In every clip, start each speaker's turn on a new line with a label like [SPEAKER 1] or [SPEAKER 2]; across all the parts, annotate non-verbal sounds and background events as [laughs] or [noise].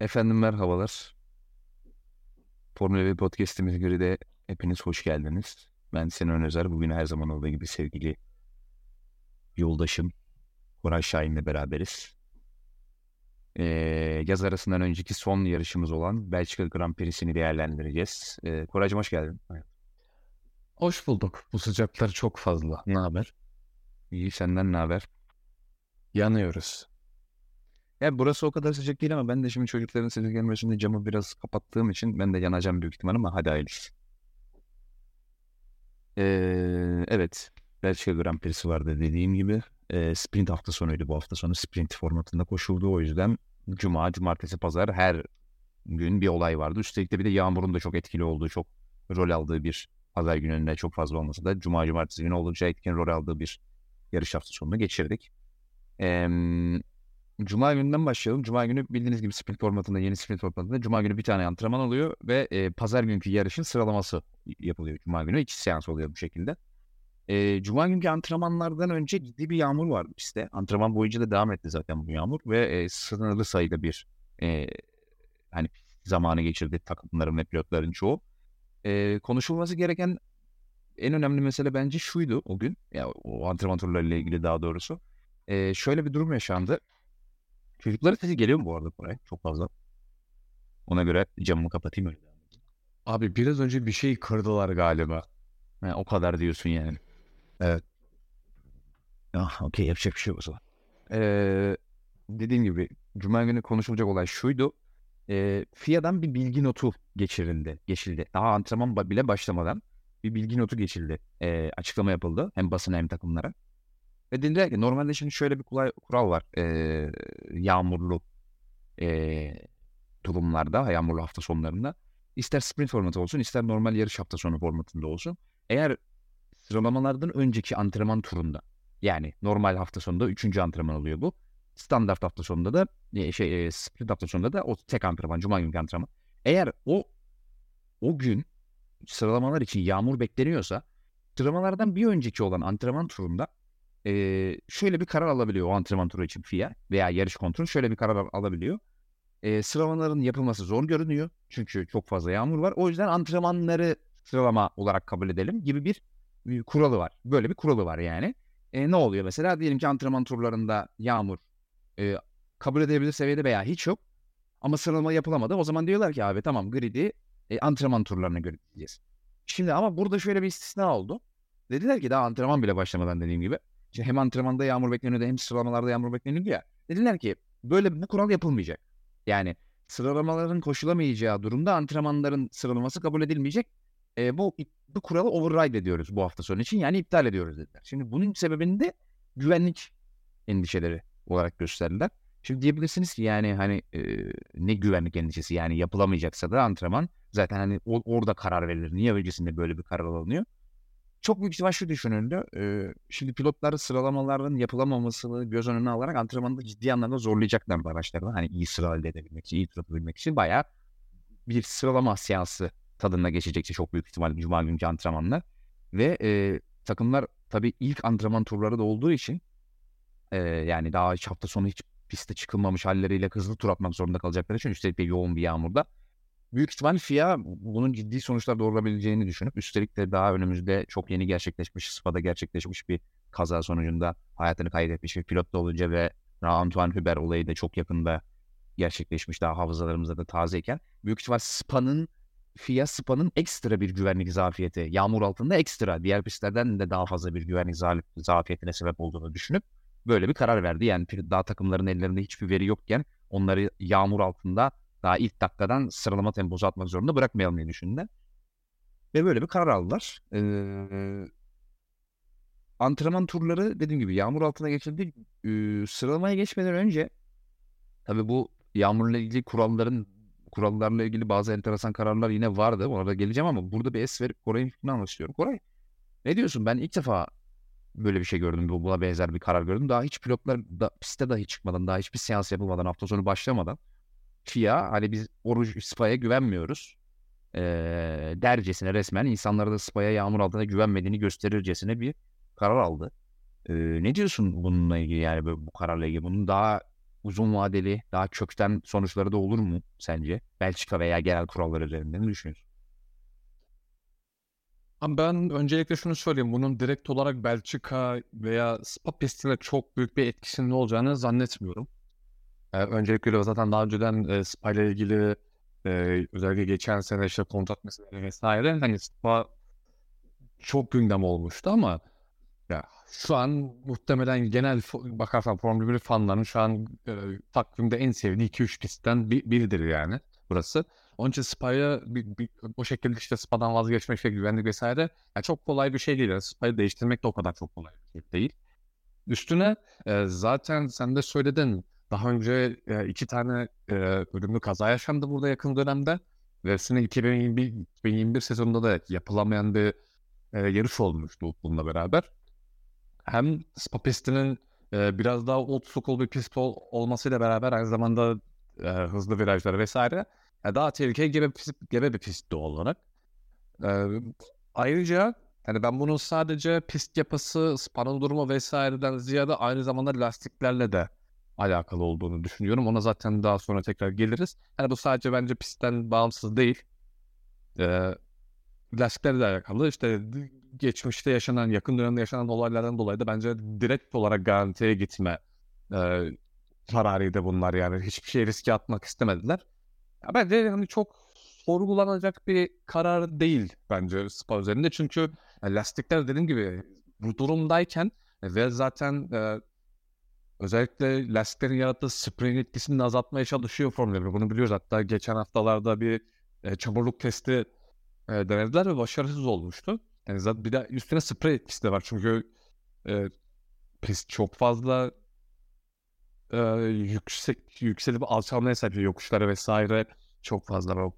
[SPEAKER 1] Efendim merhabalar. Formula 1 podcast'imize göre de hepiniz hoş geldiniz. Ben Sinan Özer. Bugün her zaman olduğu gibi sevgili yoldaşım Koray Şahin'le beraberiz. Ee, yaz arasından önceki son yarışımız olan Belçika Grand Prix'sini değerlendireceğiz. Ee, Koraycığım hoş geldin.
[SPEAKER 2] Hoş bulduk. Bu sıcaklar çok fazla. Ne haber?
[SPEAKER 1] İyi senden ne haber?
[SPEAKER 2] Yanıyoruz.
[SPEAKER 1] Ya burası o kadar sıcak değil ama ben de şimdi çocukların sesi gelmesinde camı biraz kapattığım için ben de yanacağım büyük ihtimal ama hadi hayırlısı. Ee, evet. Belçika Grand Prix'si vardı dediğim gibi. Ee, sprint hafta sonuydu bu hafta sonu. Sprint formatında koşuldu. O yüzden cuma, cumartesi, pazar her gün bir olay vardı. Üstelik de bir de yağmurun da çok etkili olduğu, çok rol aldığı bir pazar gününde çok fazla olmasa da cuma, cumartesi günü oldukça etkin rol aldığı bir yarış hafta sonunu geçirdik. Ee, Cuma gününden başlayalım. Cuma günü bildiğiniz gibi sprint formatında, yeni sprint formatında Cuma günü bir tane antrenman oluyor ve e, pazar günkü yarışın sıralaması yapılıyor Cuma günü. İki seans oluyor bu şekilde. E, Cuma günkü antrenmanlardan önce ciddi bir yağmur vardı pistte. Antrenman boyunca da devam etti zaten bu yağmur ve e, sınırlı sayıda bir e, hani zamanı geçirdi takımların ve pilotların çoğu. E, konuşulması gereken en önemli mesele bence şuydu o gün. Ya o antrenman turlarıyla ilgili daha doğrusu. E, şöyle bir durum yaşandı. Çocukların sesi geliyor mu bu arada buraya? Çok fazla. Ona göre camımı kapatayım öyle.
[SPEAKER 2] Abi biraz önce bir şey kırdılar galiba.
[SPEAKER 1] Ha, o kadar diyorsun yani.
[SPEAKER 2] Evet.
[SPEAKER 1] Ah, okey yapacak bir şey yok o zaman. Ee, dediğim gibi Cuma günü konuşulacak olay şuydu. Ee, FIA'dan bir bilgi notu geçirildi. Geçildi. Daha antrenman bile başlamadan bir bilgi notu geçildi. Ee, açıklama yapıldı. Hem basına hem takımlara. Ve dediler ki normalde şimdi şöyle bir kural, kural var. Ee, yağmurlu e, durumlarda, yağmurlu hafta sonlarında. ister sprint formatı olsun, ister normal yarış hafta sonu formatında olsun. Eğer sıralamalardan önceki antrenman turunda, yani normal hafta sonunda üçüncü antrenman oluyor bu. Standart hafta sonunda da şey sprint hafta sonunda da o tek antrenman, cuma günü antrenman. Eğer o o gün sıralamalar için yağmur bekleniyorsa sıralamalardan bir önceki olan antrenman turunda e, şöyle bir karar alabiliyor o antrenman turu için FIA veya yarış kontrol şöyle bir karar alabiliyor. E, sıralamaların yapılması zor görünüyor. Çünkü çok fazla yağmur var. O yüzden antrenmanları sıralama olarak kabul edelim gibi bir, bir kuralı var. Böyle bir kuralı var yani. E, ne oluyor mesela? Diyelim ki antrenman turlarında yağmur e, kabul edebilir seviyede veya hiç yok. Ama sıralama yapılamadı. O zaman diyorlar ki abi tamam grid'i e, antrenman turlarına göre diyeceğiz. Şimdi ama burada şöyle bir istisna oldu. Dediler ki daha antrenman bile başlamadan dediğim gibi işte hem antrenmanda yağmur bekleniyordu hem sıralamalarda yağmur bekleniyordu ya. Dediler ki böyle bu kural yapılmayacak. Yani sıralamaların koşulamayacağı durumda antrenmanların sıralaması kabul edilmeyecek. E, bu bu kuralı override ediyoruz bu hafta sonu için. Yani iptal ediyoruz dediler. Şimdi bunun sebebini de güvenlik endişeleri olarak gösterdiler. Şimdi diyebilirsiniz ki yani hani e, ne güvenlik endişesi yani yapılamayacaksa da antrenman zaten hani orada karar verilir. Niye öncesinde böyle bir karar alınıyor? Çok büyük ihtimal şu düşünüldü. E, şimdi pilotları sıralamaların yapılamamasını göz önüne alarak antrenmanda ciddi anlamda zorlayacaklar araçlarını. Hani iyi sıra elde edebilmek için, iyi tutabilmek için bayağı bir sıralama seansı tadında geçecekti çok büyük ihtimalle Cuma günkü antrenmanlar. Ve e, takımlar tabii ilk antrenman turları da olduğu için e, yani daha hiç hafta sonu hiç piste çıkılmamış halleriyle hızlı tur atmak zorunda kalacakları için üstelik de yoğun bir yağmurda büyük ihtimal FIA bunun ciddi sonuçlar doğurabileceğini düşünüp üstelik de daha önümüzde çok yeni gerçekleşmiş, Spa'da gerçekleşmiş bir kaza sonucunda hayatını kaybetmiş bir pilot da olunca ve Antoine Hubert olayı da çok yakında gerçekleşmiş daha hafızalarımızda da tazeyken büyük ihtimal Spa'nın FIA Spa'nın ekstra bir güvenlik zafiyeti, yağmur altında ekstra diğer pistlerden de daha fazla bir güvenlik zafiyetine sebep olduğunu düşünüp böyle bir karar verdi. Yani daha takımların ellerinde hiçbir veri yokken onları yağmur altında daha ilk dakikadan sıralama temposu atmak zorunda bırakmayalım diye düşündüler. Ve böyle bir karar aldılar. Ee, antrenman turları dediğim gibi yağmur altına geçildi. Ee, sıralamaya geçmeden önce tabi bu yağmurla ilgili kuralların kurallarla ilgili bazı enteresan kararlar yine vardı. Ona da geleceğim ama burada bir es verip Koray'ın fikrini almak. Koray ne diyorsun? Ben ilk defa böyle bir şey gördüm. Buna benzer bir karar gördüm. Daha hiç pilotlar da, piste dahi çıkmadan, daha hiçbir seans yapılmadan, hafta sonu başlamadan FIA hani biz oruç SPA'ya güvenmiyoruz. E, dercesine resmen insanlara da SPA'ya yağmur altında güvenmediğini gösterircesine bir karar aldı. E, ne diyorsun bununla ilgili yani bu kararla ilgili? Bunun daha uzun vadeli, daha kökten sonuçları da olur mu sence? Belçika veya genel kurallar üzerinde ne düşünüyorsun?
[SPEAKER 2] Ben öncelikle şunu söyleyeyim. Bunun direkt olarak Belçika veya Spa pistine çok büyük bir etkisinin olacağını zannetmiyorum. Ee, öncelikle zaten daha önceden e, Spa ile ilgili e, özellikle geçen sene işte kontrat meseleleri vesaire hani Spa çok gündem olmuştu ama ya şu an muhtemelen genel bakarsan Formula 1 fanlarının şu an e, takvimde en sevdiği 2-3 pistten bir, biridir yani burası. Onun için Spa'ya o şekilde işte Spa'dan vazgeçmek, işte güvenlik vesaire yani çok kolay bir şey değil. Yani Spa'yı değiştirmek de o kadar çok kolay bir şey değil. Üstüne e, zaten sen de söyledin daha önce e, iki tane e, ölümlü kaza yaşandı burada yakın dönemde. Ve üstüne 2021, 2021 sezonunda da yapılamayan bir e, yarış olmuştu bununla beraber. Hem Spa pistinin e, biraz daha old school bir pist ol, olmasıyla beraber aynı zamanda e, hızlı virajları vesaire yani daha tehlikeli gebe, gebe bir pist doğal olarak. E, ayrıca yani ben bunun sadece pist yapısı, spanın durumu vesaireden ziyade aynı zamanda lastiklerle de alakalı olduğunu düşünüyorum. Ona zaten daha sonra tekrar geliriz. Yani bu sadece bence pistten bağımsız değil. Ee, lastiklerle alakalı. İşte geçmişte yaşanan, yakın dönemde yaşanan olaylardan dolayı da bence direkt olarak garantiye gitme e, kararıydı bunlar yani. Hiçbir şey riske atmak istemediler. Ya bence hani çok sorgulanacak bir karar değil bence Spa üzerinde. Çünkü lastikler dediğim gibi bu durumdayken ve zaten e, özellikle lastiklerin yarattığı sprey etkisini azaltmaya çalışıyor Formula 1. Bunu biliyoruz. Hatta geçen haftalarda bir e, çamurluk testi e, denediler ve başarısız olmuştu. Yani zaten bir de üstüne sprey etkisi de var. Çünkü e, pist çok fazla e, yüksek yükselip alçalmaya sahip yokuşları vesaire çok fazla o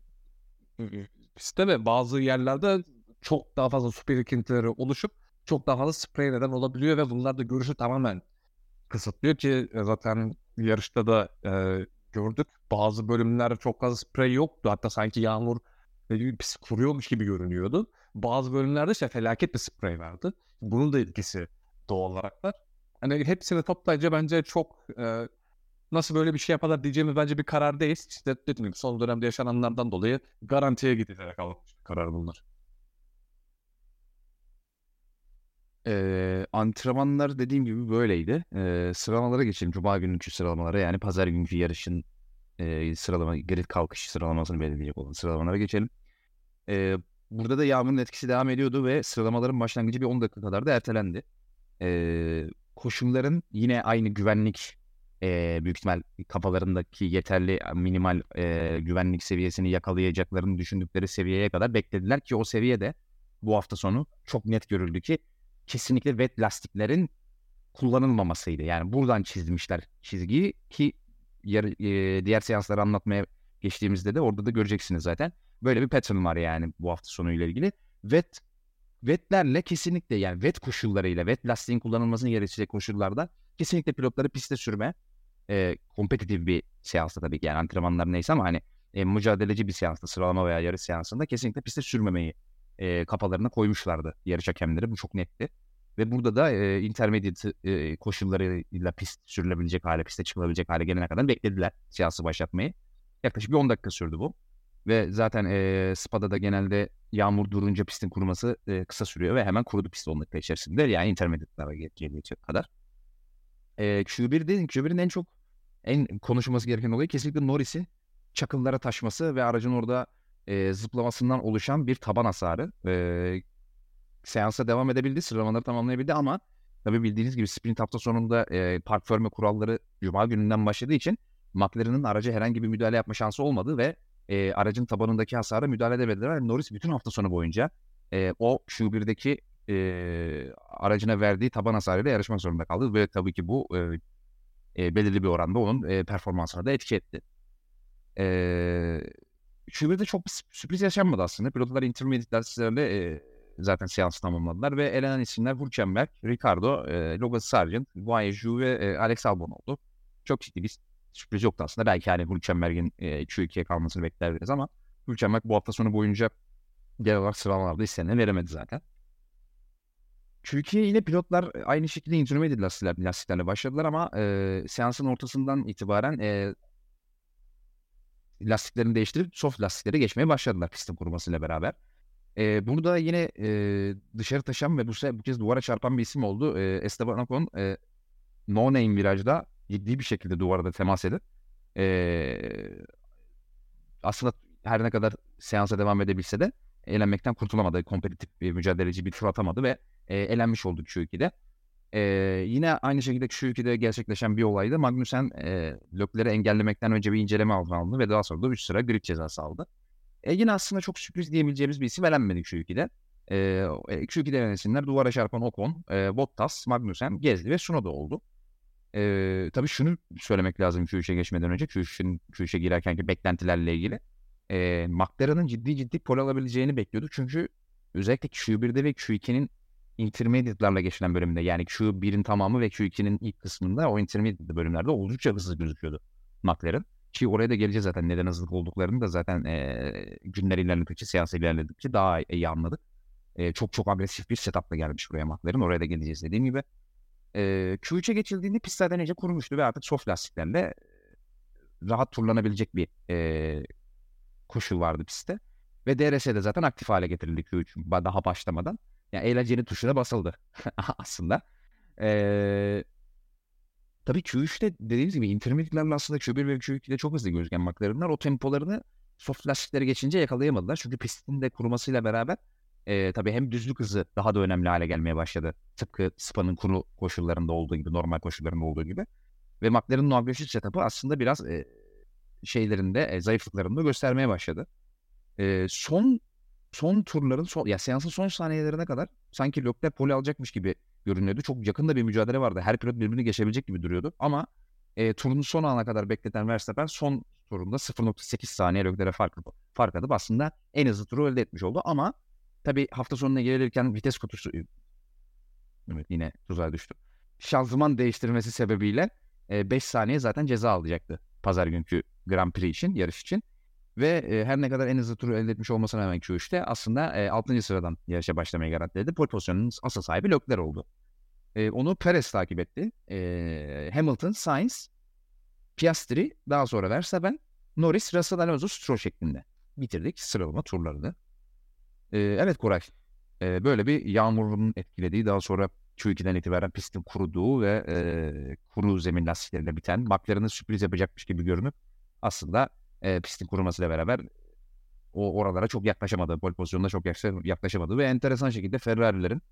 [SPEAKER 2] pistte ve bazı yerlerde çok daha fazla su birikintileri oluşup çok daha fazla sprey neden olabiliyor ve bunlar da görüşü tamamen kısıtlıyor ki e, zaten yarışta da e, gördük. Bazı bölümlerde çok fazla sprey yoktu. Hatta sanki yağmur pis kuruyormuş gibi görünüyordu. Bazı bölümlerde işte felaket bir sprey vardı. Bunun da etkisi doğal olarak var. Hani hepsini toplayınca bence çok e, nasıl böyle bir şey yaparlar diyeceğimiz bence bir karar değil. İşte dediğim gibi son dönemde yaşananlardan dolayı garantiye gidilerek alınmış karar bunlar.
[SPEAKER 1] Ee, antrenmanlar dediğim gibi böyleydi. Ee, sıralamalara geçelim. Cuma günkü sıralamalara yani pazar günkü yarışın e, sıralama, geri kalkış sıralamasını belirleyecek olan sıralamalara geçelim. Ee, burada da yağmurun etkisi devam ediyordu ve sıralamaların başlangıcı bir 10 dakika kadar da ertelendi. Ee, koşulların yine aynı güvenlik e, büyük ihtimal kafalarındaki yeterli minimal e, güvenlik seviyesini yakalayacaklarını düşündükleri seviyeye kadar beklediler ki o seviyede bu hafta sonu çok net görüldü ki kesinlikle wet lastiklerin kullanılmamasıydı. Yani buradan çizmişler çizgiyi ki yer, e, diğer seansları anlatmaya geçtiğimizde de orada da göreceksiniz zaten. Böyle bir pattern var yani bu hafta sonu ile ilgili. Wet wetlerle kesinlikle yani wet koşullarıyla wet lastiğin kullanılmasını gerektirecek koşullarda kesinlikle pilotları piste sürme e, kompetitif bir seansta tabii ki yani antrenmanlar neyse ama hani e, mücadeleci bir seansta sıralama veya yarış seansında kesinlikle piste sürmemeyi e, kafalarına koymuşlardı yarış hakemleri. Bu çok netti. Ve burada da e, intermediate e, koşullarıyla pist sürülebilecek hale, piste çıkılabilecek hale gelene kadar beklediler seansı başlatmayı. Yaklaşık bir 10 dakika sürdü bu. Ve zaten e, Spa'da da genelde yağmur durunca pistin kuruması e, kısa sürüyor ve hemen kurudu pist 10 dakika içerisinde. Yani intermediate'lara gelecek kadar. E, Q1'de, Q1'in en çok en konuşulması gereken olayı kesinlikle Norris'in çakıllara taşması ve aracın orada e, zıplamasından oluşan bir taban hasarı. E, seansa devam edebildi, sıralamaları tamamlayabildi ama tabii bildiğiniz gibi sprint hafta sonunda e, park förme kuralları Cuma gününden başladığı için McLaren'ın araca herhangi bir müdahale yapma şansı olmadı ve e, aracın tabanındaki hasara müdahale edemediler. Norris bütün hafta sonu boyunca e, o Q1'deki e, aracına verdiği taban hasarıyla yarışmak zorunda kaldı ve tabii ki bu e, e, belirli bir oranda onun e, performansına da etki etti. E, Q1'de çok bir sürpriz yaşanmadı aslında. Pilotlar intermediate derslerle e, zaten seansı tamamladılar ve elenen isimler Hülkenberg, Ricardo, e, Logan Sargent, Guanyu Zhou ve e, Alex Albon oldu. Çok ciddi bir sürpriz yoktu aslında. Belki hani Hülkenberg'in e, Q2'ye kalmasını beklerdik ama Hülkenberg bu hafta sonu boyunca genel olarak sıralamalarda istenilen veremedi zaten. Türkiye ile pilotlar aynı şekilde intermediate lastikler, lastiklerle başladılar ama e, seansın ortasından itibaren e, lastiklerini değiştirip soft lastiklere geçmeye başladılar pistin kurumasıyla beraber. E, burada yine e, dışarı taşan ve bu, bu kez duvara çarpan bir isim oldu. E, Esteban Ocon e, no name virajda ciddi bir şekilde duvara da temas edip e, aslında her ne kadar seansa devam edebilse de elenmekten kurtulamadı. Kompetitif bir mücadeleci bir tur atamadı ve e, elenmiş oldu Q2'de. E, yine aynı şekilde Q2'de gerçekleşen bir olaydı. Magnussen e, Lökler'i engellemekten önce bir inceleme altına aldı ve daha sonra da 3 sıra grid cezası aldı. E, yine aslında çok sürpriz diyebileceğimiz bir isim elenmedi Q2'de. E, Q2'de elenen isimler duvara çarpan Ocon, e, Bottas, Magnussen, Gezdi ve Sunoda oldu. E, tabii şunu söylemek lazım Q3'e geçmeden önce. Q3'ün Q3'e girerkenki beklentilerle ilgili. E, McLaren'ın ciddi ciddi pol alabileceğini bekliyorduk. Çünkü özellikle Q1'de ve Q2'nin intermediate'larla geçilen bölümünde yani Q1'in tamamı ve Q2'nin ilk kısmında o intermediate bölümlerde oldukça hızlı gözüküyordu McLaren. Ki oraya da geleceğiz zaten neden hızlı olduklarını da zaten e, günler ilerledikçe, seans ilerledikçe daha iyi anladık. E, çok çok agresif bir setupla gelmiş buraya McLaren. Oraya da geleceğiz dediğim gibi. E, Q3'e geçildiğinde pist zaten iyice kurumuştu ve artık soft lastiklerle rahat turlanabilecek bir e, koşu vardı pistte. Ve DRS'de zaten aktif hale getirildi Q3 daha başlamadan. Yani eğlencenin tuşuna basıldı [laughs] aslında. Ee, tabii Q3'te dediğimiz gibi intermediate'lerle aslında Q1 ve Q2'de çok hızlı gözüken McLaren'lar o tempolarını soft lastikleri geçince yakalayamadılar. Çünkü pistin de kurumasıyla beraber e, tabii hem düzlük hızı daha da önemli hale gelmeye başladı. Tıpkı Spa'nın kuru koşullarında olduğu gibi, normal koşullarında olduğu gibi. Ve McLaren'ın o agresif setup'ı aslında biraz e, şeylerinde, e, zayıflıklarında göstermeye başladı. E, son son turların son ya seansın son saniyelerine kadar sanki Leclerc pole alacakmış gibi görünüyordu. Çok yakında bir mücadele vardı. Her pilot birbirini geçebilecek gibi duruyordu. Ama e, turun son ana kadar bekleten Verstappen son turunda 0.8 saniye Leclerc'e fark, fark atıp aslında en hızlı turu elde etmiş oldu. Ama tabii hafta sonuna gelirken vites kutusu evet yine tuzağa düştü. Şanzıman değiştirmesi sebebiyle 5 e, saniye zaten ceza alacaktı pazar günkü Grand Prix için, yarış için. Ve e, her ne kadar en hızlı turu elde etmiş olmasına rağmen Q3'te aslında e, 6. sıradan yarışa başlamayı garantiledi. Pole pozisyonunun asıl sahibi Leclerc oldu. E, onu Perez takip etti. E, Hamilton, Sainz, Piastri, daha sonra Verstappen, Norris, Russell, Alonso, Stroll şeklinde bitirdik sıralama turlarını. E, evet Koray, e, böyle bir yağmurun etkilediği daha sonra Q2'den itibaren pistin kuruduğu ve e, kuru zemin lastiklerinde biten McLaren'ın sürpriz yapacakmış gibi görünüp aslında e, pistin kurumasıyla beraber o oralara çok yaklaşamadı. Pol pozisyonuna çok yaklaşamadı ve enteresan şekilde Ferrari'lerin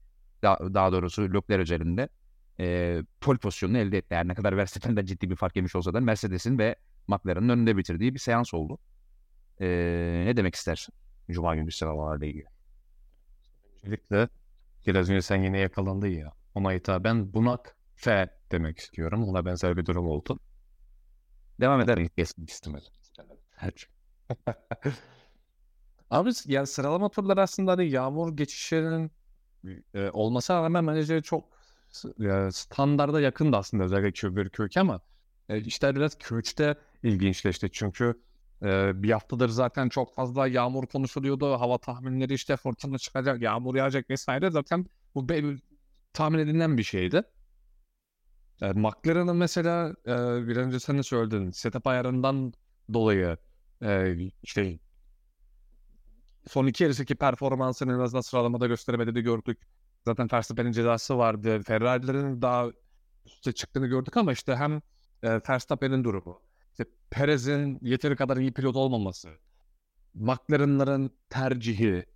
[SPEAKER 1] daha, daha doğrusu Leclerc özelinde e, pol pozisyonunu elde etti. Yani ne kadar Verstappen'den [laughs] ciddi bir fark yemiş olsa da Mercedes'in ve McLaren'ın önünde bitirdiği bir seans oldu. E, ne demek istersin Cuma günü sıralamalarla ilgili?
[SPEAKER 2] Öncelikle biraz önce sen yine yakalandı ya. Ona hitaben bunak F demek istiyorum. Ona benzer bir durum oldu.
[SPEAKER 1] Devam eder.
[SPEAKER 2] Kesmek istemedim. Abi [laughs] yani sıralama turları aslında hani yağmur geçişlerinin e, olmasına rağmen bence çok e, standarda yakın da aslında özellikle Q1, Q2 ama e, işte biraz Q3'te ilginçleşti çünkü e, bir haftadır zaten çok fazla yağmur konuşuluyordu. Hava tahminleri işte fırtına çıkacak, yağmur yağacak vesaire zaten bu be, tahmin edilen bir şeydi. Yani McLaren'ın mesela e, bir önce sen de söyledin setup ayarından dolayı e, işte son iki yarıştaki performansını en azından sıralamada gösteremediğini gördük. Zaten Verstappen'in cezası vardı. Ferrari'lerin daha üstte çıktığını gördük ama işte hem e, Verstappen'in durumu, işte Perez'in yeteri kadar iyi pilot olmaması, McLaren'ların tercihi,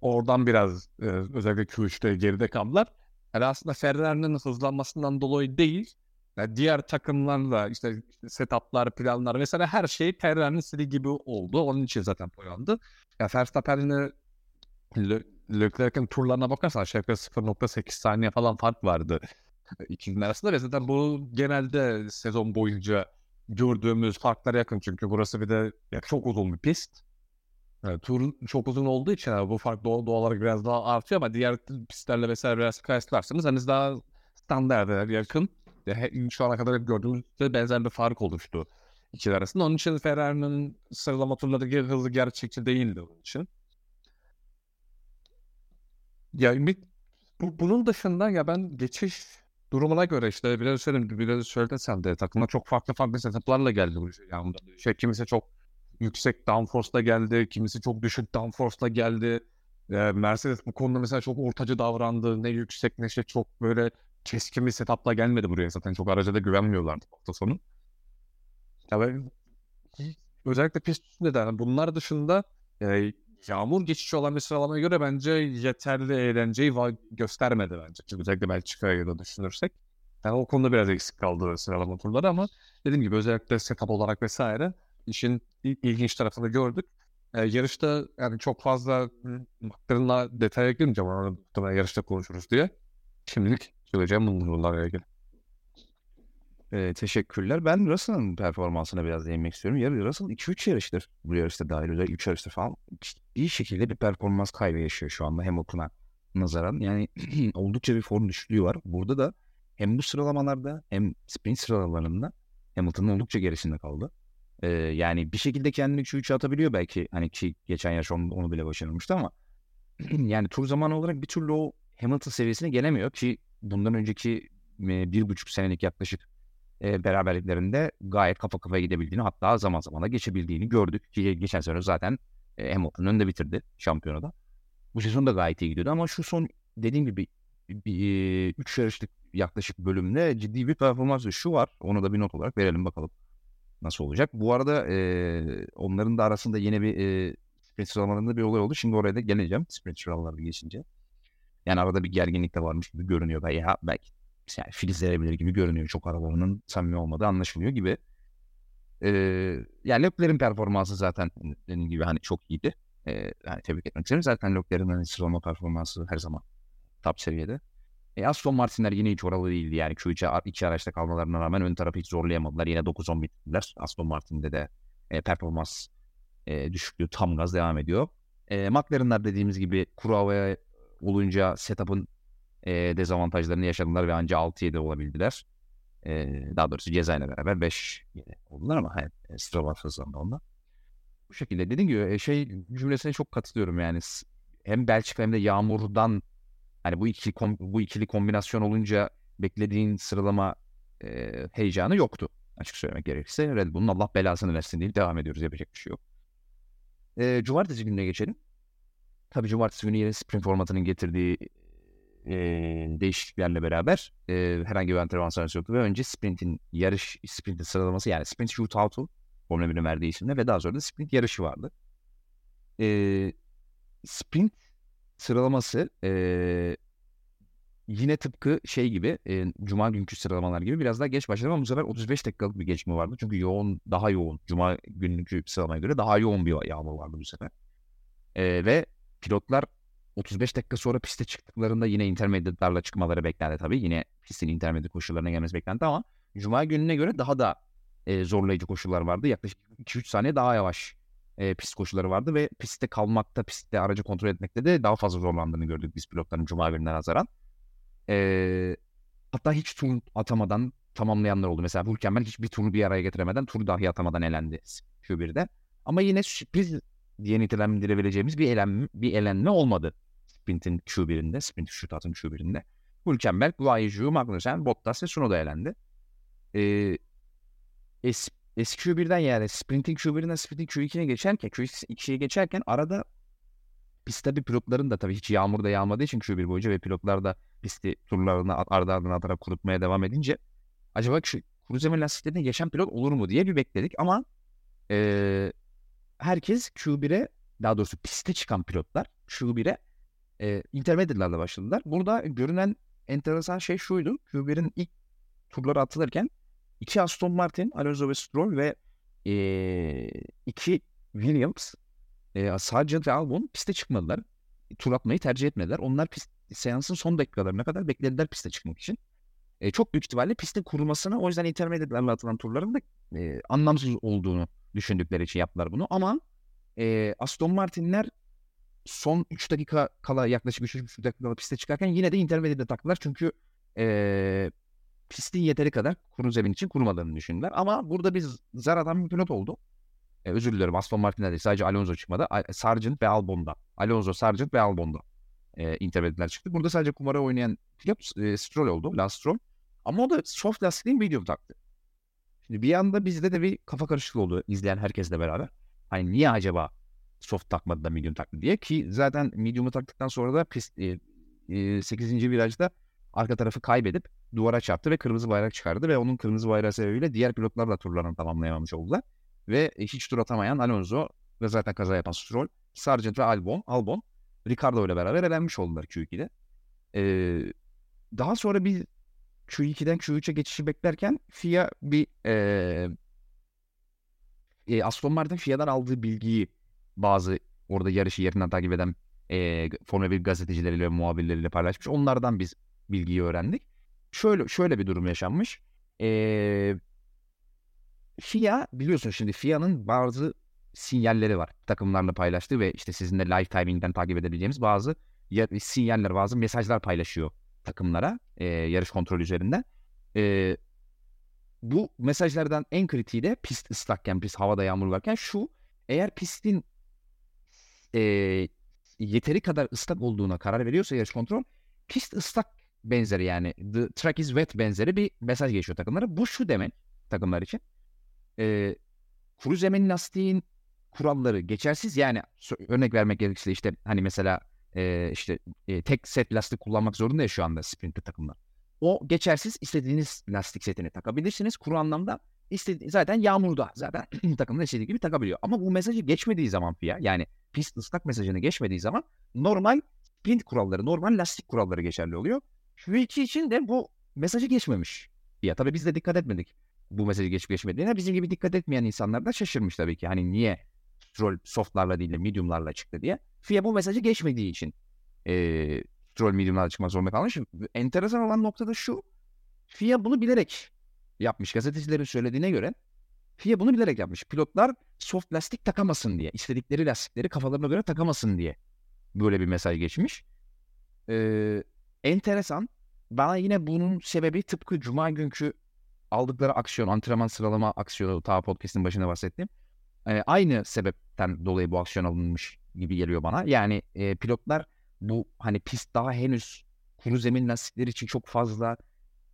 [SPEAKER 2] oradan biraz e, özellikle Q3'te geride kaldılar. Yani aslında Ferrari'nin hızlanmasından dolayı değil, yani diğer takımlarla işte, setuplar, planlar vesaire her şey Ferrari'nin istediği gibi oldu. Onun için zaten boyandı. Ya yani Verstappen'le Le Leclerc'in turlarına bakarsan aşağı yukarı 0.8 saniye falan fark vardı ikilinin arasında ve zaten bu genelde sezon boyunca gördüğümüz farklara yakın çünkü burası bir de ya çok uzun bir pist. Yani tur çok uzun olduğu için yani bu fark doğal, doğal olarak biraz daha artıyor ama diğer pistlerle vesaire biraz kıyaslarsanız hani daha standarda yakın şu ana kadar hep gördüğümüzde benzer bir fark oluştu ikili arasında. Onun için Ferrari'nin sıralama turları hızlı gerçekçi değildi onun için. Ya bir bu, bunun dışında ya ben geçiş durumuna göre işte biraz söyledim biraz söyledin sen de takımda çok farklı farklı setuplarla geldi bu yani şey kimisi çok yüksek downforce'la geldi kimisi çok düşük downforce'la geldi Mercedes bu konuda mesela çok ortacı davrandı ne yüksek ne şey çok böyle keskin bir setupla gelmedi buraya zaten çok araca da güvenmiyorlardı hafta sonu. Ya ben, özellikle pist üstünde de bunlar dışında e, yağmur geçişi olan bir sıralamaya göre bence yeterli eğlenceyi göstermedi bence. Çünkü özellikle Belçika'yı da düşünürsek. Yani o konuda biraz eksik kaldı sıralama turları ama dediğim gibi özellikle setup olarak vesaire işin ilginç tarafını gördük. E, yarışta yani çok fazla McLaren'la detaya girmeyeceğim. Ama yarışta konuşuruz diye. Şimdilik söyleyeceğim bunlarla ilgili.
[SPEAKER 1] E, teşekkürler. Ben Russell'ın performansına biraz değinmek istiyorum. Yarı Russell 2-3 yarıştır. Bu yarışta dahil özellikle 3 yarıştır falan. İyi şekilde bir performans kaybı yaşıyor şu anda Hamilton'a nazaran. Yani [clears throat] oldukça bir form düşüklüğü var. Burada da hem bu sıralamalarda hem sprint sıralamalarında Hamilton'ın oldukça gerisinde kaldı. Ee, yani bir şekilde kendini 3'e atabiliyor belki. Hani ki geçen yarış onu, onu bile başarmıştı ama [clears throat] yani tur zamanı olarak bir türlü o Hamilton seviyesine gelemiyor ki bundan önceki bir buçuk senelik yaklaşık beraberliklerinde gayet kafa kafaya gidebildiğini hatta zaman zaman da geçebildiğini gördük. Ki geçen sene zaten e, Hamilton önde bitirdi şampiyonada. Bu sezon da gayet iyi gidiyordu ama şu son dediğim gibi bir, üç yarışlık yaklaşık bölümde ciddi bir performans şu var. Onu da bir not olarak verelim bakalım nasıl olacak. Bu arada e, onların da arasında yine bir e, sprint sıralamalarında bir olay oldu. Şimdi oraya da geleceğim sprint sıralamaları geçince. Yani arada bir gerginlik de varmış gibi görünüyor. Belki, belki yani filizlenebilir gibi görünüyor. Çok arabalarının samimi olmadığı anlaşılıyor gibi. Ee, yani Leclerc'in performansı zaten dediğim gibi hani çok iyiydi. Ee, yani tebrik etmek isterim. Zaten Leclerc'in hani sıralama performansı her zaman top seviyede. E, Aston Martin'ler yine hiç oralı değildi. Yani Q3'e iki araçta kalmalarına rağmen ön tarafı hiç zorlayamadılar. Yine 9-10 bitirdiler. Aston Martin'de de e, performans e, düşüklüğü tam gaz devam ediyor. E, McLaren'lar dediğimiz gibi kuru havaya olunca setup'ın e, dezavantajlarını yaşadılar ve anca 6-7 olabildiler. E, daha doğrusu cezayla beraber 5 oldular ama hani, e, Strava hızlandı onda. Bu şekilde dediğim gibi e, şey cümlesine çok katılıyorum yani hem Belçika hem de Yağmur'dan hani bu ikili bu ikili kombinasyon olunca beklediğin sıralama e, heyecanı yoktu açık söylemek gerekirse. Red Bull'un Allah belasını versin deyip devam ediyoruz. Yapacak bir şey yok. E, cumartesi gününe geçelim. Tabii cumartesi günü yine sprint formatının getirdiği e, değişikliklerle beraber e, herhangi bir antrenman yoktu ve önce sprintin yarış sprintin sıralaması yani sprint shootout'u Formula 1'in verdiği isimle ve daha sonra da sprint yarışı vardı. E, sprint sıralaması e, yine tıpkı şey gibi e, Cuma günkü sıralamalar gibi biraz daha geç başladı ama bu sefer 35 dakikalık bir geçme vardı. Çünkü yoğun, daha yoğun. Cuma günkü sıralamaya göre daha yoğun bir yağmur vardı bu sefer. E, ve pilotlar 35 dakika sonra piste çıktıklarında yine intermediatlarla çıkmaları beklendi tabii. Yine pistin intermediate koşullarına gelmesi beklendi ama Cuma gününe göre daha da e, zorlayıcı koşullar vardı. Yaklaşık 2-3 saniye daha yavaş e, pist koşulları vardı ve pistte kalmakta, pistte aracı kontrol etmekte de daha fazla zorlandığını gördük biz pilotların Cuma gününe nazaran. E, hatta hiç tur atamadan tamamlayanlar oldu. Mesela Hülkenberg hiçbir turu bir araya getiremeden tur dahi atamadan elendi Q1'de. Ama yine sürpriz diye nitelendirebileceğimiz bir elenme, bir elenme olmadı. Sprint'in Q1'inde, Sprint Shootout'un Q1'inde. Hülkenberg, Guayju, Magnussen, Bottas ve Tsunoda elendi. Ee, es, eski Q1'den yani Sprint'in Q1'inden Sprint'in Q2'ne geçerken, Q2'ye geçerken arada pistte bir pilotların da tabii hiç yağmur da yağmadığı için Q1 boyunca ve pilotlar da pisti turlarını ardı ardına atarak kurutmaya devam edince acaba şu kuru zemin lastiklerine geçen pilot olur mu diye bir bekledik ama e, herkes Q1'e daha doğrusu piste çıkan pilotlar Q1'e e, intermediate'larla başladılar. Burada görünen enteresan şey şuydu. Q1'in ilk turları atılırken iki Aston Martin, Alonso ve Stroll ve e, iki Williams, e, Sargent ve Albon piste çıkmadılar. Tur atmayı tercih etmediler. Onlar pist, seansın son dakikalarına kadar beklediler piste çıkmak için. E, çok büyük ihtimalle pistin kurulmasını o yüzden intermediate'larla atılan turların da e, anlamsız olduğunu düşündükleri için yaptılar bunu. Ama e, Aston Martin'ler son 3 dakika kala yaklaşık 3-3,5 dakika kala piste çıkarken yine de intermediate taktılar. Çünkü e, pistin yeteri kadar kuru zemin için kurmadığını düşündüler. Ama burada biz zar atan bir pilot oldu. E, özür dilerim Aston Martin'de değil sadece Alonso çıkmadı. Sargent ve Albon'da. Alonso, Sargent ve Albon'da e, intermediatler çıktı. Burada sadece kumara oynayan pilot e, Stroll oldu. Last Stroll. Ama o da soft lastik değil medium taktı. Şimdi bir anda bizde de bir kafa karışıklığı oldu izleyen herkesle beraber. Hani niye acaba soft takmadı da medium taktı diye ki zaten medium'u taktıktan sonra da pist, e, e, 8. virajda arka tarafı kaybedip duvara çarptı ve kırmızı bayrak çıkardı ve onun kırmızı bayrağı sebebiyle diğer pilotlar da turlarını tamamlayamamış oldular. Ve hiç tur atamayan Alonso ve zaten kaza yapan Stroll, Sargent ve Albon, Albon Ricardo ile beraber elenmiş oldular Q2'de. Ee, daha sonra bir Q2'den Q3'e geçişi beklerken FIA bir e, e, Aston Martin FIA'dan aldığı bilgiyi bazı orada yarışı yerinden takip eden e, Formula 1 gazetecileriyle, muhabirleriyle paylaşmış. Onlardan biz bilgiyi öğrendik. Şöyle şöyle bir durum yaşanmış. E, FIA biliyorsun şimdi FIA'nın bazı sinyalleri var. Takımlarla paylaştığı ve işte sizinle live timing'den takip edebileceğimiz bazı sinyaller, bazı mesajlar paylaşıyor takımlara e, yarış kontrol üzerinden. E, bu mesajlardan en kritiği de pist ıslakken, pist havada yağmur varken şu. Eğer pistin e, yeteri kadar ıslak olduğuna karar veriyorsa yarış kontrol, pist ıslak benzeri yani the track is wet benzeri bir mesaj geçiyor takımlara. Bu şu demek takımlar için. E, kuru zemin lastiğin kuralları geçersiz yani örnek vermek gerekirse işte hani mesela e, işte e, tek set lastik kullanmak zorunda ya şu anda sprintli takımlar. O geçersiz istediğiniz lastik setini takabilirsiniz. Kuru anlamda istedi zaten yağmurda zaten [clears throat] takımda istediği gibi takabiliyor. Ama bu mesajı geçmediği zaman FIA yani pist ıslak mesajını geçmediği zaman normal sprint kuralları, normal lastik kuralları geçerli oluyor. Şu iki için de bu mesajı geçmemiş. Ya tabii biz de dikkat etmedik bu mesajı geçip geçmediğine. Bizim gibi dikkat etmeyen insanlar da şaşırmış tabii ki. Hani niye Stroll softlarla değil de mediumlarla çıktı diye. FIA bu mesajı geçmediği için e, Stroll mediumlarla çıkmak zorunda kalmış. Enteresan olan nokta da şu. FIA bunu bilerek yapmış. Gazetecilerin söylediğine göre FIA bunu bilerek yapmış. Pilotlar soft lastik takamasın diye. istedikleri lastikleri kafalarına göre takamasın diye. Böyle bir mesaj geçmiş. Ee, enteresan. Bana yine bunun sebebi tıpkı Cuma günkü aldıkları aksiyon, antrenman sıralama aksiyonu ta podcast'in başında bahsettiğim. E, aynı sebepten dolayı bu aksiyon alınmış gibi geliyor bana. Yani e, pilotlar bu hani pist daha henüz kuru zemin lastikleri için çok fazla